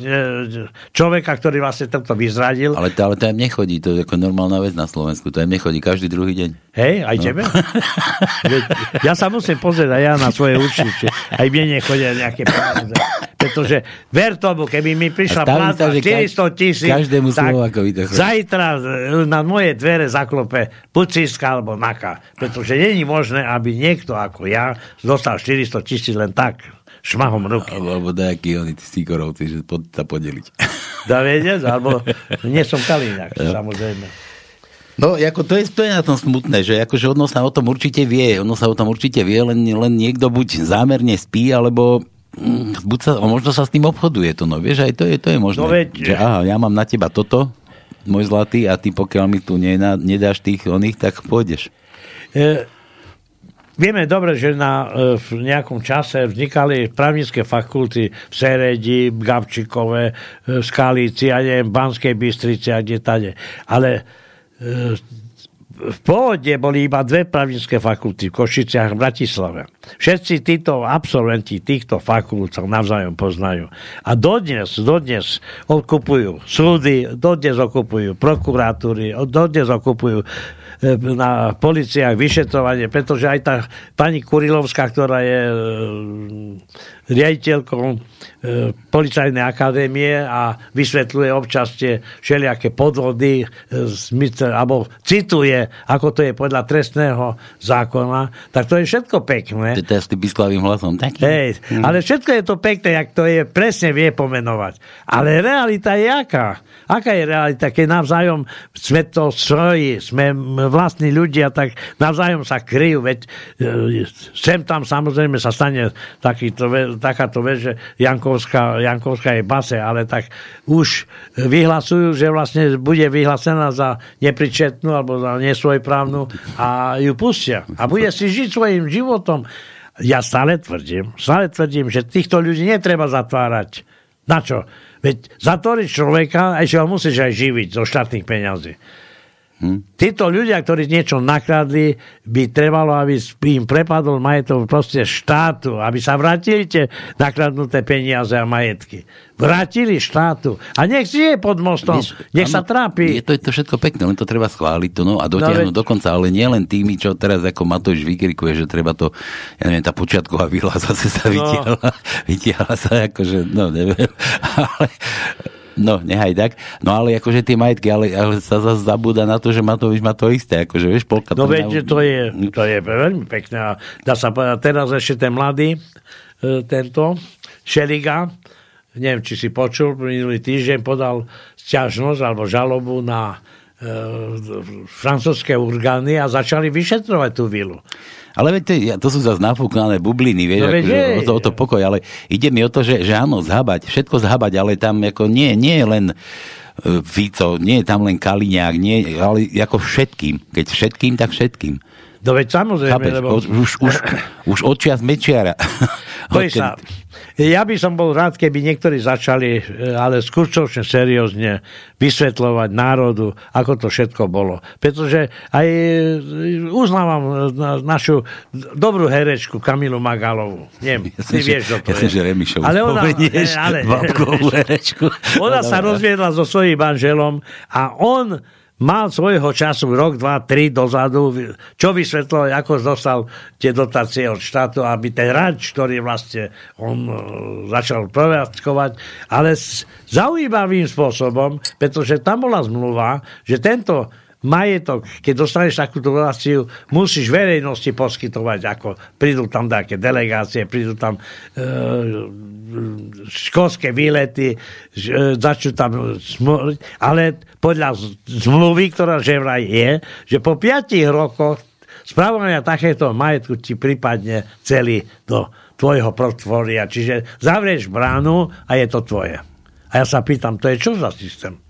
človeka, ktorý vlastne toto vyzradil. Ale to, ale to aj mne chodí, to je ako normálna vec na Slovensku, to aj mne chodí každý druhý deň. Hej, aj no. tebe? [LAUGHS] ja sa musím pozrieť aj ja na svoje účty, aj mne nechodia nejaké peniaze. Pretože ver tomu, keby mi prišla pláca 400 tisíc, každému Slovákovi to Zajtra na moje dvere zaklope Puciska alebo Naka. Pretože není možné, aby niekto ako ja dostal 400 tisíc len tak šmahom ruky. Alebo, nejaký oni tí sikorovci, že pod, sa podeliť. Dá vedieť, alebo nie som Kalíňak, ja. samozrejme. No, ako to, je, to je na tom smutné, že akože ono sa o tom určite vie, ono sa o tom určite vie, len, len niekto buď zámerne spí, alebo buď sa, možno sa s tým obchoduje to, no vieš, aj to je, to je možné. No veď... Že aha, ja mám na teba toto, môj zlatý, a ty pokiaľ mi tu nedá, nedáš tých oných, tak pôjdeš. E, vieme dobre, že na, e, v nejakom čase vznikali právnické fakulty v Seredi, v Gavčíkove, e, v Skalici, a neviem, Banskej Bystrici a kde tade. Ale e, v pôvode boli iba dve právnické fakulty v Košiciach v Bratislave. Všetci títo absolventi týchto fakult sa navzájom poznajú. A dodnes, dodnes okupujú súdy, dodnes okupujú prokuratúry, dodnes okupujú e, na policiách vyšetrovanie, pretože aj tá pani Kurilovská, ktorá je riaditeľkou e, policajnej akadémie a vysvetľuje občas tie všelijaké podvody, e, alebo cituje, ako to je podľa trestného zákona, tak to je všetko pekné. To je s tým bisklavým hlasom. Taký. Hej, mm. ale všetko je to pekné, jak to je, presne vie pomenovať. Ale realita je aká? Aká je realita, keď navzájom sme to stroji, sme vlastní ľudia, tak navzájom sa kryjú, veď e, sem tam samozrejme sa stane takýto, takáto vec, že Jankovská, Jankovská je base, ale tak už vyhlasujú, že vlastne bude vyhlasená za nepričetnú alebo za nesvojprávnu a ju pustia. A bude si žiť svojim životom. Ja stále tvrdím, stále tvrdím, že týchto ľudí netreba zatvárať. Na čo? Veď zatvoriť človeka, ešte ho musíš aj živiť zo štátnych peňazí. Hm? Títo ľudia, ktorí niečo nakradli, by trebalo, aby im prepadol majetok proste štátu, aby sa vrátili tie nakradnuté peniaze a majetky. Vrátili štátu. A nech si je pod mostom, Víš, nech sa trápi. Je to, je to všetko pekné, len to treba schváliť to, no, a dotiahnuť no, veď... dokonca, ale nie len tými, čo teraz ako Matoš vykrikuje, že treba to, ja neviem, tá počiatková výhla [LAUGHS] zase sa no. vytiahla, vytiahla sa akože, no neviem, [LAUGHS] ale No, nehaj tak. No ale akože tie majetky, ale, ale sa zase zabúda na to, že Matovič má to isté. Akože, vieš, polka no veď, to je, to je veľmi pekné. Dá sa povedať, teraz ešte ten mladý, e, tento, Šeliga, neviem, či si počul, minulý týždeň podal sťažnosť alebo žalobu na e, francúzske orgány a začali vyšetrovať tú vilu. Ale veď to, sú zase nafúknané bubliny, vieš, no, akože, o, to, o to pokoj, ale ide mi o to, že, že áno, zhabať, všetko zhabať, ale tam ako nie, nie je len e, Fico, nie je tam len Kaliňák, nie, ale ako všetkým. Keď všetkým, tak všetkým. No veď samozrejme, Chápeš, lebo... Už, už, už od čias Mečiara. [LAUGHS] sa, ja by som bol rád, keby niektorí začali, e, ale skutočne seriózne vysvetľovať národu, ako to všetko bolo. Pretože aj e, uznávam e, našu dobrú herečku Kamilu Magalovú. Neviem, [LAUGHS] ja ty vieš, že, to ja je. že Remišov ale ona, ale, [LAUGHS] herečku. Ona sa rozviedla so svojím manželom a on mal svojho času rok, dva, tri dozadu, čo vysvetlo, ako dostal tie dotácie od štátu, aby ten ranč, ktorý vlastne on uh, začal prevádzkovať, ale zaujímavým spôsobom, pretože tam bola zmluva, že tento majetok, keď dostaneš takú dotáciu, musíš verejnosti poskytovať, ako prídu tam také delegácie, prídu tam e, školské výlety, e, začnú tam ale podľa zmluvy, ktorá že vraj je, že po piatich rokoch spravovania takéto majetku ti prípadne celý do tvojho portfólia. Čiže zavrieš bránu a je to tvoje. A ja sa pýtam, to je čo za systém?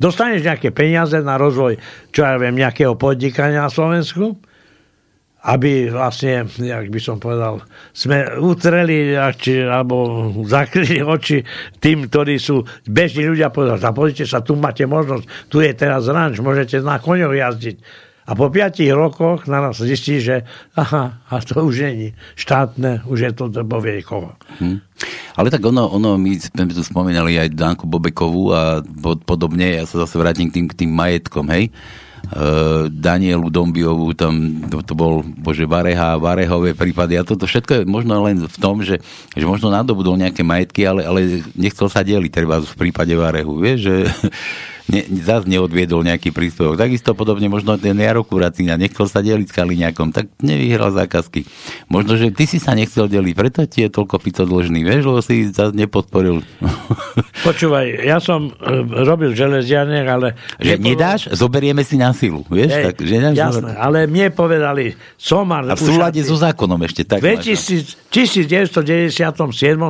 Dostaneš nejaké peniaze na rozvoj, čo ja viem, nejakého podnikania na Slovensku, aby vlastne, jak by som povedal, sme utreli či, alebo zakryli oči tým, ktorí sú bežní ľudia, povedať, zapozrite sa, tu máte možnosť, tu je teraz ranč, môžete na koňoch jazdiť a po piatich rokoch na nás zistí, že aha, a to už není štátne, už je to bovie koho. Hmm. Ale tak ono, ono, my sme tu spomínali aj Danku Bobekovú a podobne, ja sa zase vrátim k tým, k tým majetkom, hej. Uh, Danielu Dombiovu, tam to, to bol, bože, Vareha, Varehové prípady a toto všetko je možno len v tom, že, že možno nadobudol nejaké majetky, ale, ale nechcel sa deliť, treba v prípade Varehu, vieš, že [LAUGHS] ne, zase neodviedol nejaký príspevok. Takisto podobne možno ten Jaro Kuracina nechcel sa deliť s Kaliňakom, tak nevyhral zákazky. Možno, že ty si sa nechcel deliť, preto ti je toľko pico dlžný, vieš, lebo si zase nepodporil. [LAUGHS] Počúvaj, ja som e, robil železianek, ale... Že nedáš, zoberieme si na silu, vieš? Ej, tak, že nedáš, jasné, ale mne povedali, Somar... A v súlade so zákonom ešte tak. 2000, 1997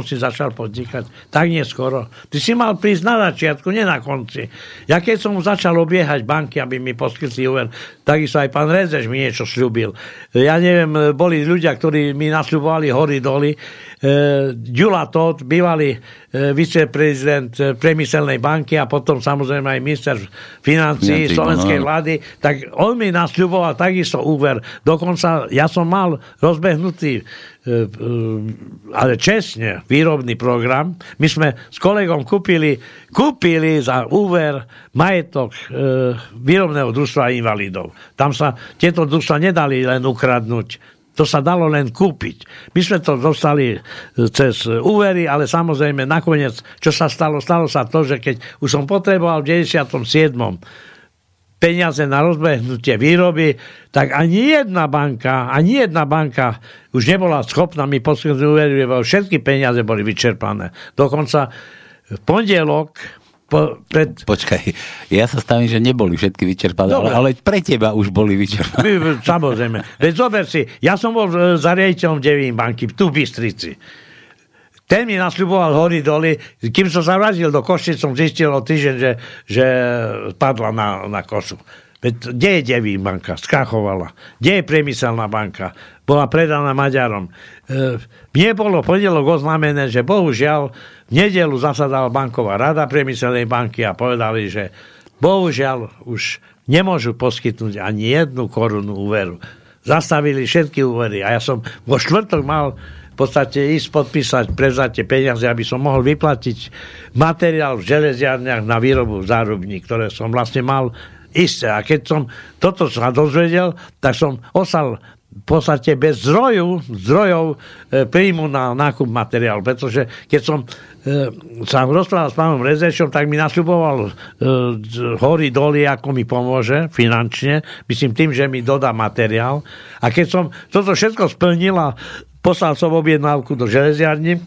si začal podnikať, tak neskoro. Ty si mal prísť na začiatku, nie na konci. Ja keď som začal obiehať banky, aby mi poskytli úver, takisto aj pán Rezeš mi niečo slúbil. Ja neviem, boli ľudia, ktorí mi nasľubovali hory doly. E, Ďula Todt, bývalý e, viceprezident e, priemyselnej banky a potom samozrejme aj minister financí slovenskej no. vlády, tak on mi nasľuboval takisto úver. Dokonca ja som mal rozbehnutý E, e, ale čestne výrobný program. My sme s kolegom kúpili, kúpili za úver majetok e, výrobného družstva invalidov. Tam sa tieto družstva nedali len ukradnúť To sa dalo len kúpiť. My sme to dostali cez úvery, ale samozrejme nakoniec, čo sa stalo? Stalo sa to, že keď už som potreboval v 97 peniaze na rozbehnutie výroby, tak ani jedna banka, ani jedna banka už nebola schopná mi poskytnúť úvery, lebo všetky peniaze boli vyčerpané. Dokonca v pondelok po, pred... Počkaj, ja sa stavím, že neboli všetky vyčerpané, ale, ale pre teba už boli vyčerpané. Samozrejme. Veď zober si, ja som bol za riaditeľom Devín banky, tu v Bystrici. Ten mi nasľuboval hory doly. Kým som sa vrátil do Košic, som zistil o týždeň, že, že padla na, na kosu. Veď, kde je Devín banka? Skrachovala. Kde je priemyselná banka? Bola predaná Maďarom. E, mne bolo pondelok oznámené, že bohužiaľ v nedelu zasadala banková rada priemyselnej banky a povedali, že bohužiaľ už nemôžu poskytnúť ani jednu korunu úveru. Zastavili všetky úvery a ja som vo štvrtok mal podstate ísť podpísať, prevzatie peniaze, aby som mohol vyplatiť materiál v železiarniach na výrobu zárubní, ktoré som vlastne mal isté. A keď som toto sa dozvedel, tak som osal v podstate bez zdrojov, zdrojov e, príjmu na nákup materiálu, pretože keď som e, sa rozprával s pánom Rezešom, tak mi nasľuboval e, hory doly, ako mi pomôže finančne, myslím tým, že mi dodá materiál. A keď som toto všetko splnil a poslal som objednávku do železiarni,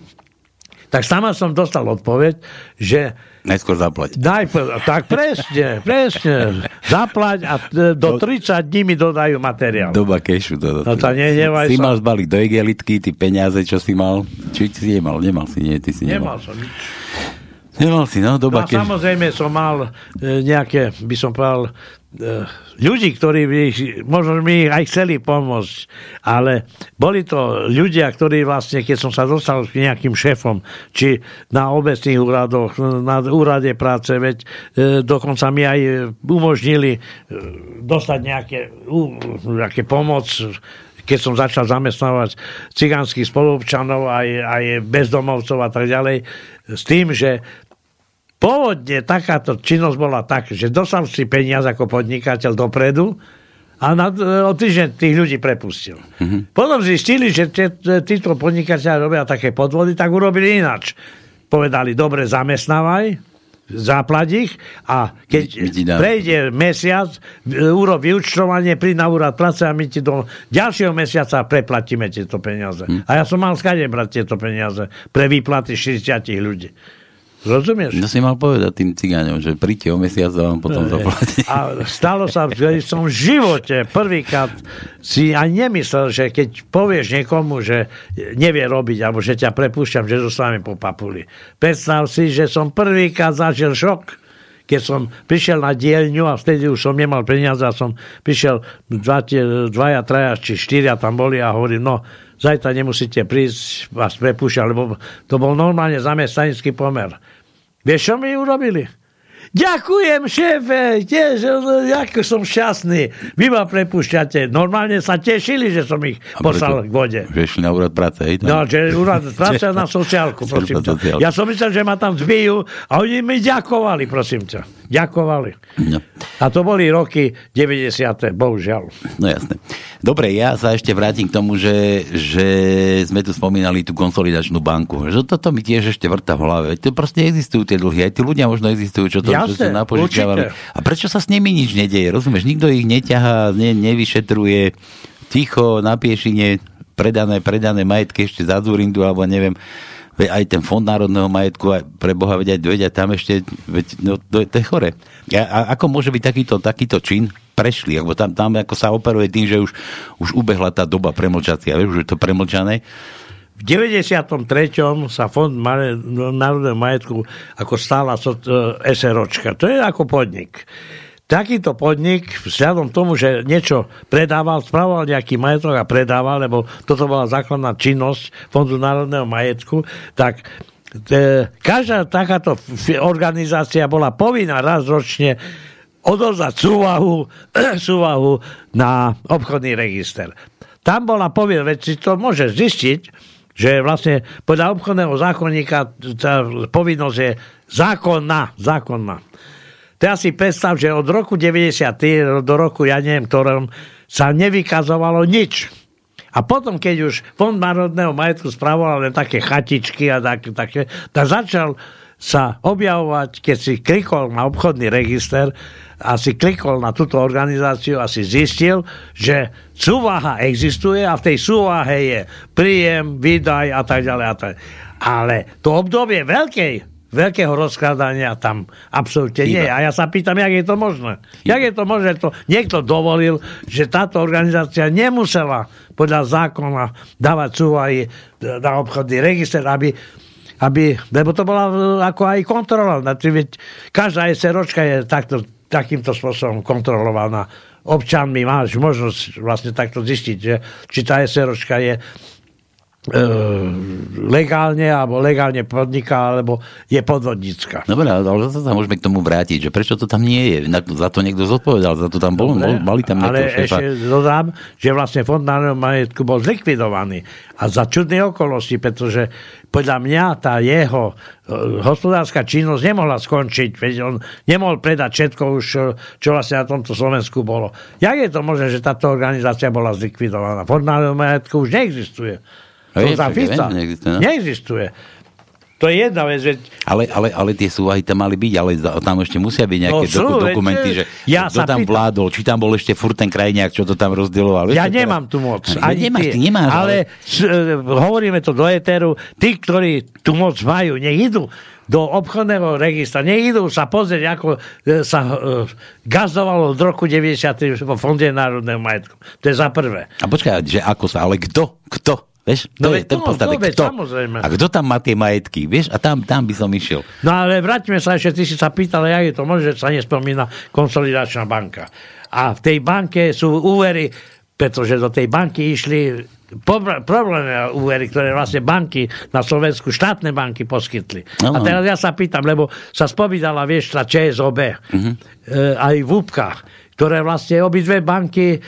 tak sama som dostal odpoveď, že Najskôr zaplať. Najprv, tak presne, presne. Zaplať a do 30 dní mi dodajú materiál. Doba kešu. To, to, no to nehnevaj Si sa. mal zbaliť do igelitky, ty peniaze, čo si mal. Či si nemal? Nemal si, nie, ty si nemal. Nemal som nič. Nemal si, no, doba no, kešu. Samozrejme som mal e, nejaké, by som povedal, E, ľudí, ktorí by, možno mi aj chceli pomôcť, ale boli to ľudia, ktorí vlastne, keď som sa dostal k nejakým šéfom, či na obecných úradoch, na úrade práce, veď e, dokonca mi aj umožnili e, dostať nejaké, nejaké pomoc, keď som začal zamestnávať cigánskych spolupčanov, aj, aj bezdomovcov a tak ďalej, s tým, že Pôvodne takáto činnosť bola tak, že dostal si peniaz ako podnikateľ dopredu a na, o týždeň tých ľudí prepustil. Mm-hmm. Potom zistili, že títo podnikateľe robia také podvody, tak urobili inač. Povedali, dobre, zamestnávaj, zaplať ich a keď prejde mesiac, urob vyučtovanie, príď na úrad práce a my ti do ďalšieho mesiaca preplatíme tieto peniaze. Hmm. A ja som mal skade brať tieto peniaze pre výplaty 40 ľudí. Rozumieš? No si mal povedať tým cigáňom, že príďte o mesiac a vám potom zaplatí. A stalo sa, že som v živote prvýkrát si ani nemyslel, že keď povieš niekomu, že nevie robiť, alebo že ťa prepúšťam, že zostaneme po papuli. Predstav si, že som prvýkrát zažil šok keď som prišiel na dielňu a vtedy už som nemal peniaze a som prišiel dva, dvaja, traja či štyria tam boli a hovorím, no zajtra nemusíte prísť, vás prepúšťať, lebo to bol normálne zamestnanický pomer. Vieš, čo mi urobili? Ďakujem, šéfe, tiež, ako som šťastný. Vy ma prepúšťate. Normálne sa tešili, že som ich a poslal k vode. Išli na úrad práce, hej? No, že úrad práce na [LAUGHS] sociálku, prosím ťa. Ja som myslel, že ma tam zbijú a oni mi ďakovali, prosím ťa. Ďakovali. No. A to boli roky 90. bohužiaľ. No jasné. Dobre, ja sa ešte vrátim k tomu, že, že sme tu spomínali tú konsolidačnú banku. Že toto mi tiež ešte vrta v hlave. To proste existujú tie dlhy. Aj tí ľudia možno existujú, čo to Jasne, čo napožičiavali. A prečo sa s nimi nič nedeje? Rozumieš? Nikto ich neťahá, ne, nevyšetruje. Ticho, na piešine, predané, predané majetky ešte za Zurindu, alebo neviem aj ten fond národného majetku, aj pre Boha vedia, vedia tam ešte, veď, no, to, to je chore. A, a ako môže byť takýto, takýto čin prešli, alebo tam, tam ako sa operuje tým, že už, už ubehla tá doba premlčacia, vieš, už je to premlčané. V 93. sa fond národného majetku ako stála SROčka. To je ako podnik takýto podnik, vzhľadom tomu, že niečo predával, spravoval nejaký majetok a predával, lebo toto bola základná činnosť Fondu národného majetku, tak e, každá takáto organizácia bola povinná raz ročne odozvať súvahu, [CLEARS THROAT] súvahu na obchodný register. Tam bola povinná, veď si to môže zistiť, že vlastne podľa obchodného zákonníka tá povinnosť je zákonná, zákonná. Teraz si predstav, že od roku 90. do roku, ja neviem, ktorom sa nevykazovalo nič. A potom, keď už Fond národného majetku spravoval len také chatičky a tak, také, tak začal sa objavovať, keď si klikol na obchodný register a si klikol na túto organizáciu a si zistil, že súvaha existuje a v tej súvahe je príjem, výdaj a tak ďalej. A tak. Ale to obdobie veľkej veľkého rozkladania tam absolútne nie. A ja sa pýtam, jak je to možné? Jak je to možné? To niekto dovolil, že táto organizácia nemusela podľa zákona dávať súvahy na obchodný register, aby aby, lebo to bola ako aj kontrola. Každá SROčka je takto, takýmto spôsobom kontrolovaná občanmi. Máš možnosť vlastne takto zistiť, že či tá SROčka je E, legálne alebo legálne podniká, alebo je podvodnícka. Dobre, ale zase sa môžeme k tomu vrátiť, že prečo to tam nie je? Za to niekto zodpovedal, za to tam bolo, Dobre, mali tam Ale šéfa. ešte dodám, že vlastne fond národného majetku bol zlikvidovaný a za čudné okolnosti, pretože podľa mňa tá jeho e, hospodárska činnosť nemohla skončiť, veď on nemohol predať všetko už, čo vlastne na tomto Slovensku bolo. Jak je to možné, že táto organizácia bola zlikvidovaná? Fond národného majetku už neexistuje. Hej, za Fica. Neexistuje, no? neexistuje. To je jedna vec. Veď... Ale, ale, ale tie súvahy tam mali byť, ale tam ešte musia byť nejaké no, sú, dokumenty, veď, že ja kto tam pýtam. vládol, či tam bol ešte furt ten krajniak, čo to tam rozdieloval. Ja nemám tu moc. Ani nemáš, ty, nemáš, ale, ale... hovoríme to do éteru, tí, ktorí tu moc majú, nech idú do obchodného registra. Neidú sa pozrieť, ako e, sa uh, gazdovalo od roku 93 vo Fonde národného majetku. To je za prvé. A počkaj, že ako sa, ale kto? Kto? Vieš, no to je ten no, kto, samozrejme. A kto tam má tie majetky, vieš? A tam, tam by som išiel. No ale vráťme sa ešte, ty si sa pýtal, jak je to možné, že sa nespomína konsolidačná banka. A v tej banke sú úvery, pretože do tej banky išli problémne úvery, ktoré vlastne banky na Slovensku, štátne banky poskytli. No, a teraz ja sa pýtam, lebo sa spomínala, vieš, tá ČSOB, uh-huh. e, aj v úbkách ktoré vlastne obidve banky e,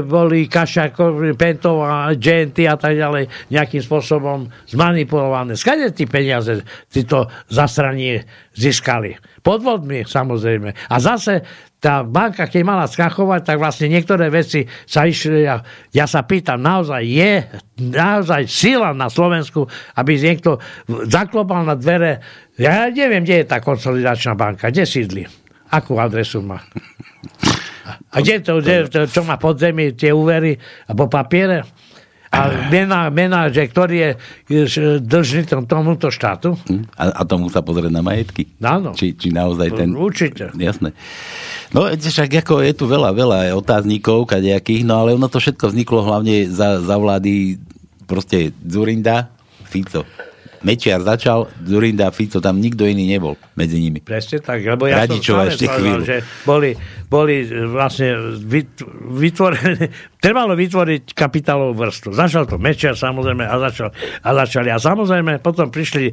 boli Kašakov, Pentov a Genty a tak ďalej nejakým spôsobom zmanipulované. Skade tí peniaze títo zastraní získali? Podvodmi, samozrejme. A zase tá banka, keď mala skachovať, tak vlastne niektoré veci sa išli. Ja, ja sa pýtam, naozaj je naozaj sila na Slovensku, aby niekto zaklopal na dvere. Ja neviem, kde je tá konsolidačná banka, kde sídli. Akú adresu má? [LAUGHS] A kde to, kde, to, čo má pod zemi, tie úvery alebo papiere? A mená, mená, že ktorý je dlžný tomuto štátu. Hm? A, a tomu sa pozrieť na majetky? Áno. Či, či naozaj ten... Určite. Jasné. No, však ako je tu veľa, veľa otáznikov, kadejakých, no ale ono to všetko vzniklo hlavne za, za vlády proste Zurinda, Fico. Mečiar začal, Zurinda, Fico, tam nikto iný nebol medzi nimi. Presne tak, lebo ja Radičová som povedal, že boli, boli vlastne vytvorené, [LAUGHS] trebalo vytvoriť kapitálovú vrstu. Začal to Mečiar samozrejme a, začal, a začali. A samozrejme potom prišli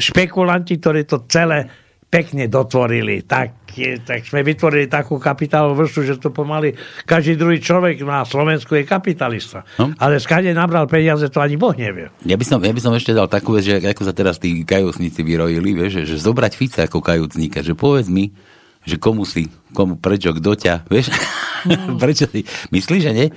špekulanti, ktorí to celé pekne dotvorili. Tak, tak sme vytvorili takú kapitálovú vrstu, že to pomaly každý druhý človek na Slovensku je kapitalista. No? Ale skade nabral peniaze, to ani Boh nevie. Ja by som, ja by som ešte dal takú vec, že ako sa teraz tí kajúcníci vyrojili, vieš, že, že zobrať Fica ako kajúcníka, že povedz mi, že komu si, komu, prečo, kto ťa, vieš? Mm. [LAUGHS] prečo si, myslíš, že nie?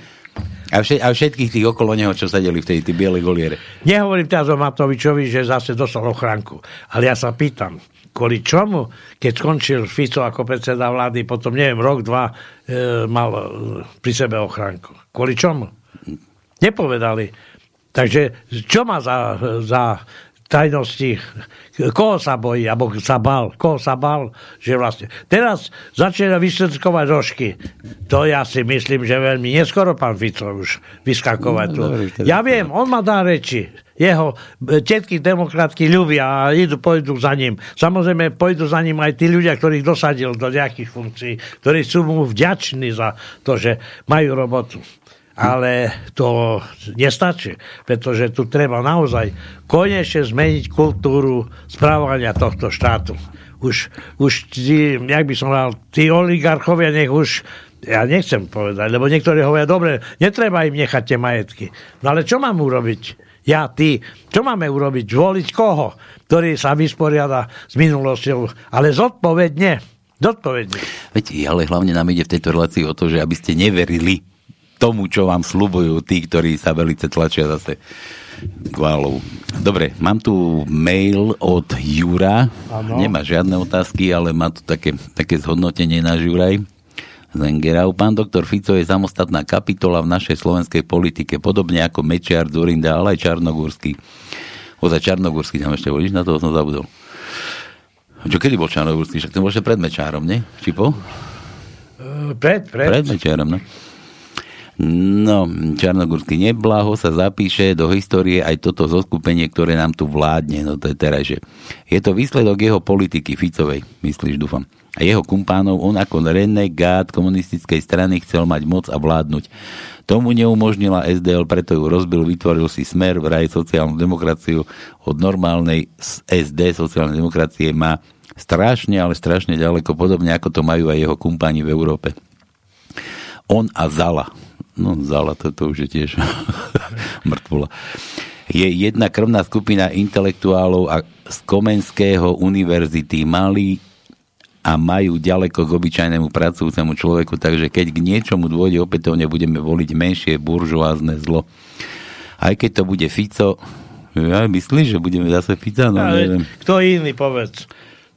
A, všet, a všetkých tých okolo neho, čo sedeli v tej, tej bielej goliere. Nehovorím teraz o Matovičovi, že zase dostal ochránku. Ale ja sa pýtam, kvôli čomu, keď skončil Fico ako predseda vlády, potom neviem, rok, dva e, mal e, pri sebe ochránku. Kvôli čomu? Nepovedali. Takže čo má za, za tajnosti, koho sa bojí, alebo sa bal, koho sa bal, že vlastne. Teraz začína vysledkovať rožky. To ja si myslím, že veľmi neskoro pán Fico už vyskakovať tu. No, ja viem, on má dá reči. Jeho tetky demokratky ľubia a idú, pôjdu za ním. Samozrejme, pôjdu za ním aj tí ľudia, ktorých dosadil do nejakých funkcií, ktorí sú mu vďační za to, že majú robotu ale to nestačí, pretože tu treba naozaj konečne zmeniť kultúru správania tohto štátu. Už, už tí, jak by som mal, tí oligarchovia nech už ja nechcem povedať, lebo niektorí hovoria, dobre, netreba im nechať tie majetky. No ale čo mám urobiť? Ja, ty. Čo máme urobiť? Voliť koho? Ktorý sa vysporiada s minulosťou. Ale zodpovedne. Zodpovedne. Veď, ale hlavne nám ide v tejto relácii o to, že aby ste neverili tomu, čo vám slubujú tí, ktorí sa velice tlačia zase Kválovu. Dobre, mám tu mail od Jura. Ano. Nemá žiadne otázky, ale má tu také, také zhodnotenie na Juraj. Zengerau. Pán doktor Fico je samostatná kapitola v našej slovenskej politike, podobne ako Mečiar, Zurinda, ale aj Čarnogórsky. Ozaj Čarnogórsky tam ešte volíš, na toho som zabudol. Čo, kedy bol Čarnogórsky? Však ten bol ešte pred Mečárom, nie? Či po? Pred, pred. Pred Mečárom, no. No, Čarnogórsky neblaho sa zapíše do histórie aj toto zoskupenie, ktoré nám tu vládne. No to je teraz, že je to výsledok jeho politiky Ficovej, myslíš, dúfam. A jeho kumpánov, on ako renegát komunistickej strany chcel mať moc a vládnuť. Tomu neumožnila SDL, preto ju rozbil, vytvoril si smer, vraj sociálnu demokraciu od normálnej SD, sociálnej demokracie, má strašne, ale strašne ďaleko, podobne ako to majú aj jeho kumpáni v Európe. On a Zala, No, Zala, to, to už je tiež [LAUGHS] mŕtvola. Je jedna krvná skupina intelektuálov a z Komenského univerzity mali a majú ďaleko k obyčajnému pracujúcemu človeku, takže keď k niečomu dôjde, opätovne budeme voliť menšie buržoázne zlo. Aj keď to bude Fico, ja myslíš, že budeme zase Fica? No, Ale neviem. Kto iný, povedz.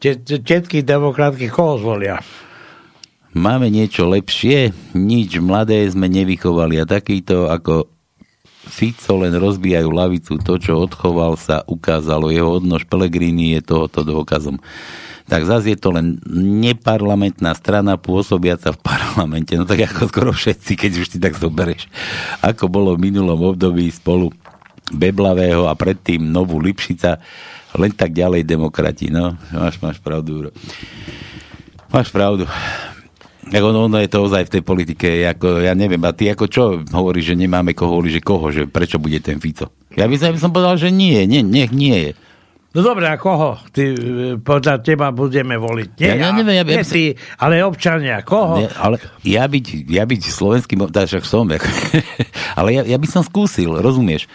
Všetky demokratky koho zvolia? Máme niečo lepšie? Nič mladé sme nevychovali a takýto ako Fico len rozbijajú lavicu. To, čo odchoval, sa ukázalo. Jeho odnož Pelegrini je tohoto dôkazom. Tak zase je to len neparlamentná strana pôsobiaca v parlamente. No tak ako skoro všetci, keď už ty tak zoberieš. Ako bolo v minulom období spolu Beblavého a predtým Novú Lipšica, len tak ďalej demokrati. No, máš, máš pravdu. Máš pravdu. Ono, ono je to ozaj v tej politike, ako, ja neviem, a ty ako čo hovoríš, že nemáme koho že koho, že prečo bude ten Fico? Ja by som, ja by som povedal, že nie, nie, nech nie je. No dobre, a koho ty, e, podľa teba budeme voliť? Nie, ja, ja neviem, ja, nie ja, ty, ale občania, koho? Nie, ale ja byť, ja byť slovenským, však som, [LAUGHS] ale ja, ja by som skúsil, rozumieš?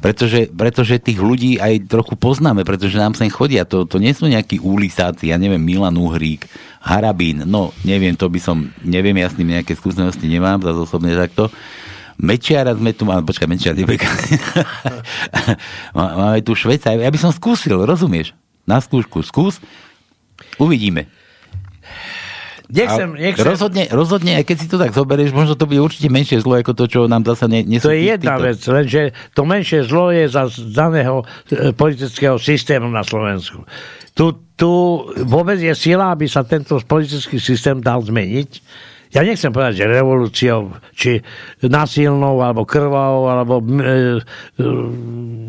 Pretože, pretože tých ľudí aj trochu poznáme, pretože nám sem chodia, to, to nie sú nejakí úlisáci, ja neviem, Milan Uhrík, Harabín, no neviem, to by som, neviem, ja s ním nejaké skúsenosti nemám, zase osobne takto, Mečiara sme tu mali, počkaj, Mečiara, [LAUGHS] máme tu Šveca, ja by som skúsil, rozumieš? Na skúšku, skús, uvidíme. Nechcem, nechcem. Rozhodne, rozhodne, aj keď si to tak zoberieš, možno to bude určite menšie zlo, ako to, čo nám zase ne, nesú. To je jedna týto. vec, lenže to menšie zlo je za daného e, politického systému na Slovensku. Tu, tu vôbec je sila, aby sa tento politický systém dal zmeniť ja nechcem povedať, že revolúciou, či nasilnou, alebo krvavou, alebo e, e,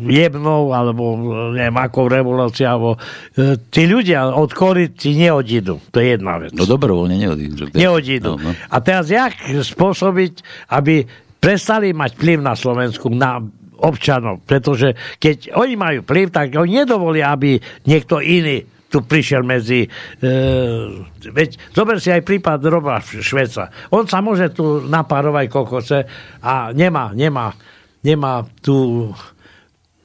jebnou, alebo neviem, akou revolúciou, alebo e, tí ľudia od kority neodídu. To je jedna vec. No dobrovoľne neodídu. Neodídu. No, no. A teraz jak spôsobiť, aby prestali mať vplyv na Slovensku, na občanov, pretože keď oni majú vplyv, tak oni nedovolia, aby niekto iný tu prišiel medzi... E, veď, zober si aj prípad Roba Šveca. On sa môže tu napárovať kokoce a nemá, nemá, nemá tu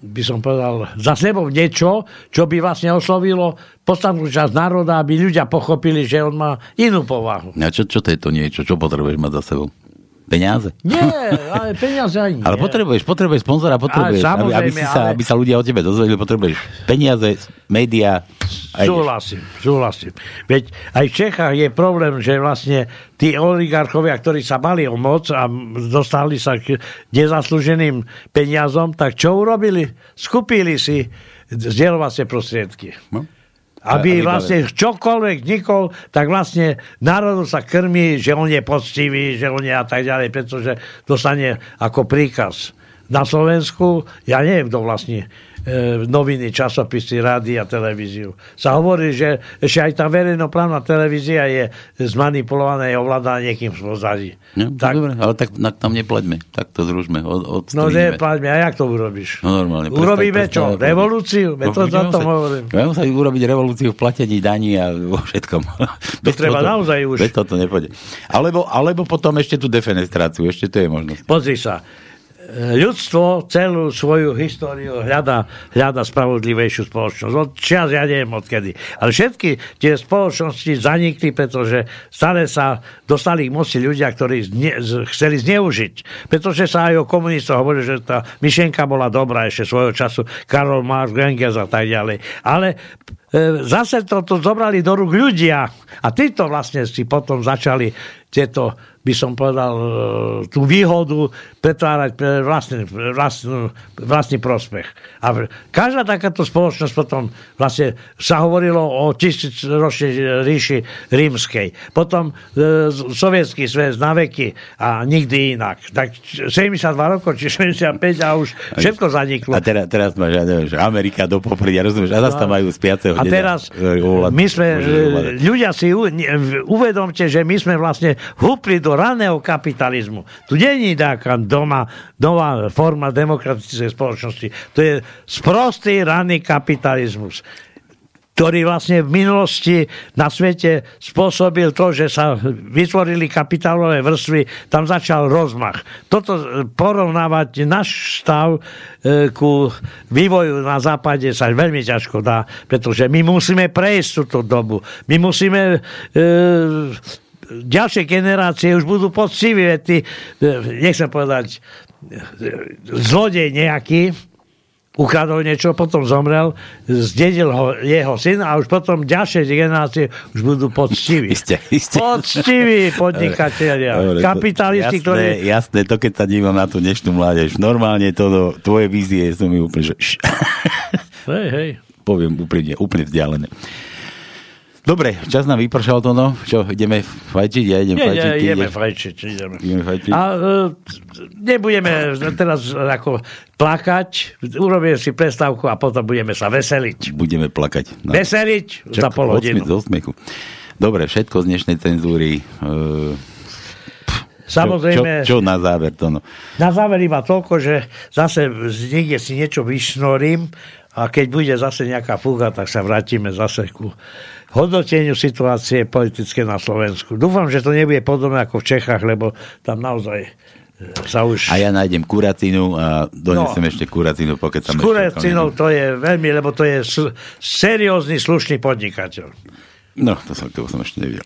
by som povedal, za sebou niečo, čo by vlastne oslovilo podstatnú časť národa, aby ľudia pochopili, že on má inú povahu. A čo, čo to je to niečo? Čo potrebuješ mať za sebou? Peniaze? Nie, ale peniaze ani [LAUGHS] nie. Ale potrebuješ, potrebuješ sponzora, potrebuješ, aby, aby, si sa, ale... aby sa ľudia o tebe dozvedeli, potrebuješ peniaze, médiá. Súhlasím, súhlasím. Veď aj v Čechách je problém, že vlastne tí oligarchovia, ktorí sa mali o moc a dostali sa k nezaslúženým peniazom, tak čo urobili? Skupili si zdieľovacie prostriedky. No aby vlastne čokoľvek nikol, tak vlastne národu sa krmí, že on je poctivý, že on je a tak ďalej, pretože dostane ako príkaz. Na Slovensku, ja neviem, kto vlastne noviny, časopisy, rády a televíziu. Sa hovorí, že ešte aj tá verejnoprávna televízia je zmanipulovaná, je ovládaná niekým v pozadí. No, tak, dobre, ale tak na, tam nepleďme. Tak to zružme. Od, no nepleďme. A jak to urobíš? No normálne. Urobíme čo? Revolúciu? No, to za to hovorím. Budeme sa urobiť revolúciu v platení daní a vo všetkom. To treba toto, naozaj už. Bez toto nepôjde. Alebo, alebo potom ešte tú defenestráciu. Ešte to je možnosť. Pozri sa ľudstvo celú svoju históriu hľada, hľada spravodlivejšiu spoločnosť. Od čias ja neviem odkedy. Ale všetky tie spoločnosti zanikli, pretože stále sa dostali k moci ľudia, ktorí zne, chceli zneužiť. Pretože sa aj o komunistov hovorí, že tá myšlienka bola dobrá ešte svojho času. Karol Marx, Engels a tak ďalej. Ale e, zase to, to zobrali do rúk ľudia a títo vlastne si potom začali tieto by som povedal, e, tú výhodu pretvárať pre vlastný, vlastný, vlastný prospech. A každá takáto spoločnosť potom vlastne sa hovorilo o tisícročnej ríši rímskej. Potom e, sovietský svet na veky a nikdy inak. Tak 72 rokov, či 65 a už všetko zaniklo. A teraz, teraz máš, ja neviem, že Amerika do popredia, rozumieš, a zase tam majú spiaceho A teraz my sme, ľudia si uvedomte, že my sme vlastne húpli do do raného kapitalizmu. Tu není taká doma, nová forma demokratickej spoločnosti. To je sprostý raný kapitalizmus ktorý vlastne v minulosti na svete spôsobil to, že sa vytvorili kapitálové vrstvy, tam začal rozmach. Toto porovnávať náš stav e, ku vývoju na západe sa veľmi ťažko dá, pretože my musíme prejsť túto dobu. My musíme e, ďalšie generácie už budú poctiví, ty, nechcem povedať, zlodej nejaký, ukradol niečo, potom zomrel, zdedil ho jeho syn a už potom ďalšie generácie už budú poctiví. [LAUGHS] Isté, isté. Poctiví [LAUGHS] podnikatelia. Kapitalisti, jasné, ktorí... Jasné, to keď sa dívam na tú dnešnú mládež. Normálne to do tvoje vízie som mi úplne, že... hej, hej. [LAUGHS] Poviem úplne, úplne vzdialené. Dobre, čas nám vypršal to, no. Čo, ideme fajčiť? Ja idem nie, fajčiť. Nie, ideme fajčiť. Ideme. ideme fajčiť. A uh, nebudeme teraz ako plakať, urobíme si prestávku a potom budeme sa veseliť. Budeme plakať. No. Veseliť Čak, za pol hodinu. Smechu. Dobre, všetko z dnešnej cenzúry. Uh, Samozrejme... Čo, čo, čo na záver to no? Na záver iba toľko, že zase niekde si niečo vyšnorím a keď bude zase nejaká fúga, tak sa vrátime zase ku hodnoteniu situácie politické na Slovensku. Dúfam, že to nebude podobné ako v Čechách, lebo tam naozaj e, sa už... A ja nájdem kuracinu a donesem no, ešte kuracinu, pokiaľ tam S kuracinou to je veľmi, lebo to je seriózny, slušný podnikateľ. No, to som, to som ešte nevidel.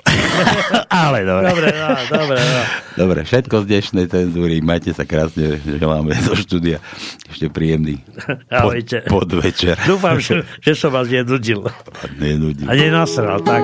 [LAUGHS] Ale dobre. Dobre, no, dobre, no. Dobre, všetko z dnešnej cenzúry. Majte sa krásne, želáme do štúdia. Ešte príjemný pod, podvečer. Dúfam, že, [LAUGHS] že som vás nenudil. Nenudil. A nenasral, tak.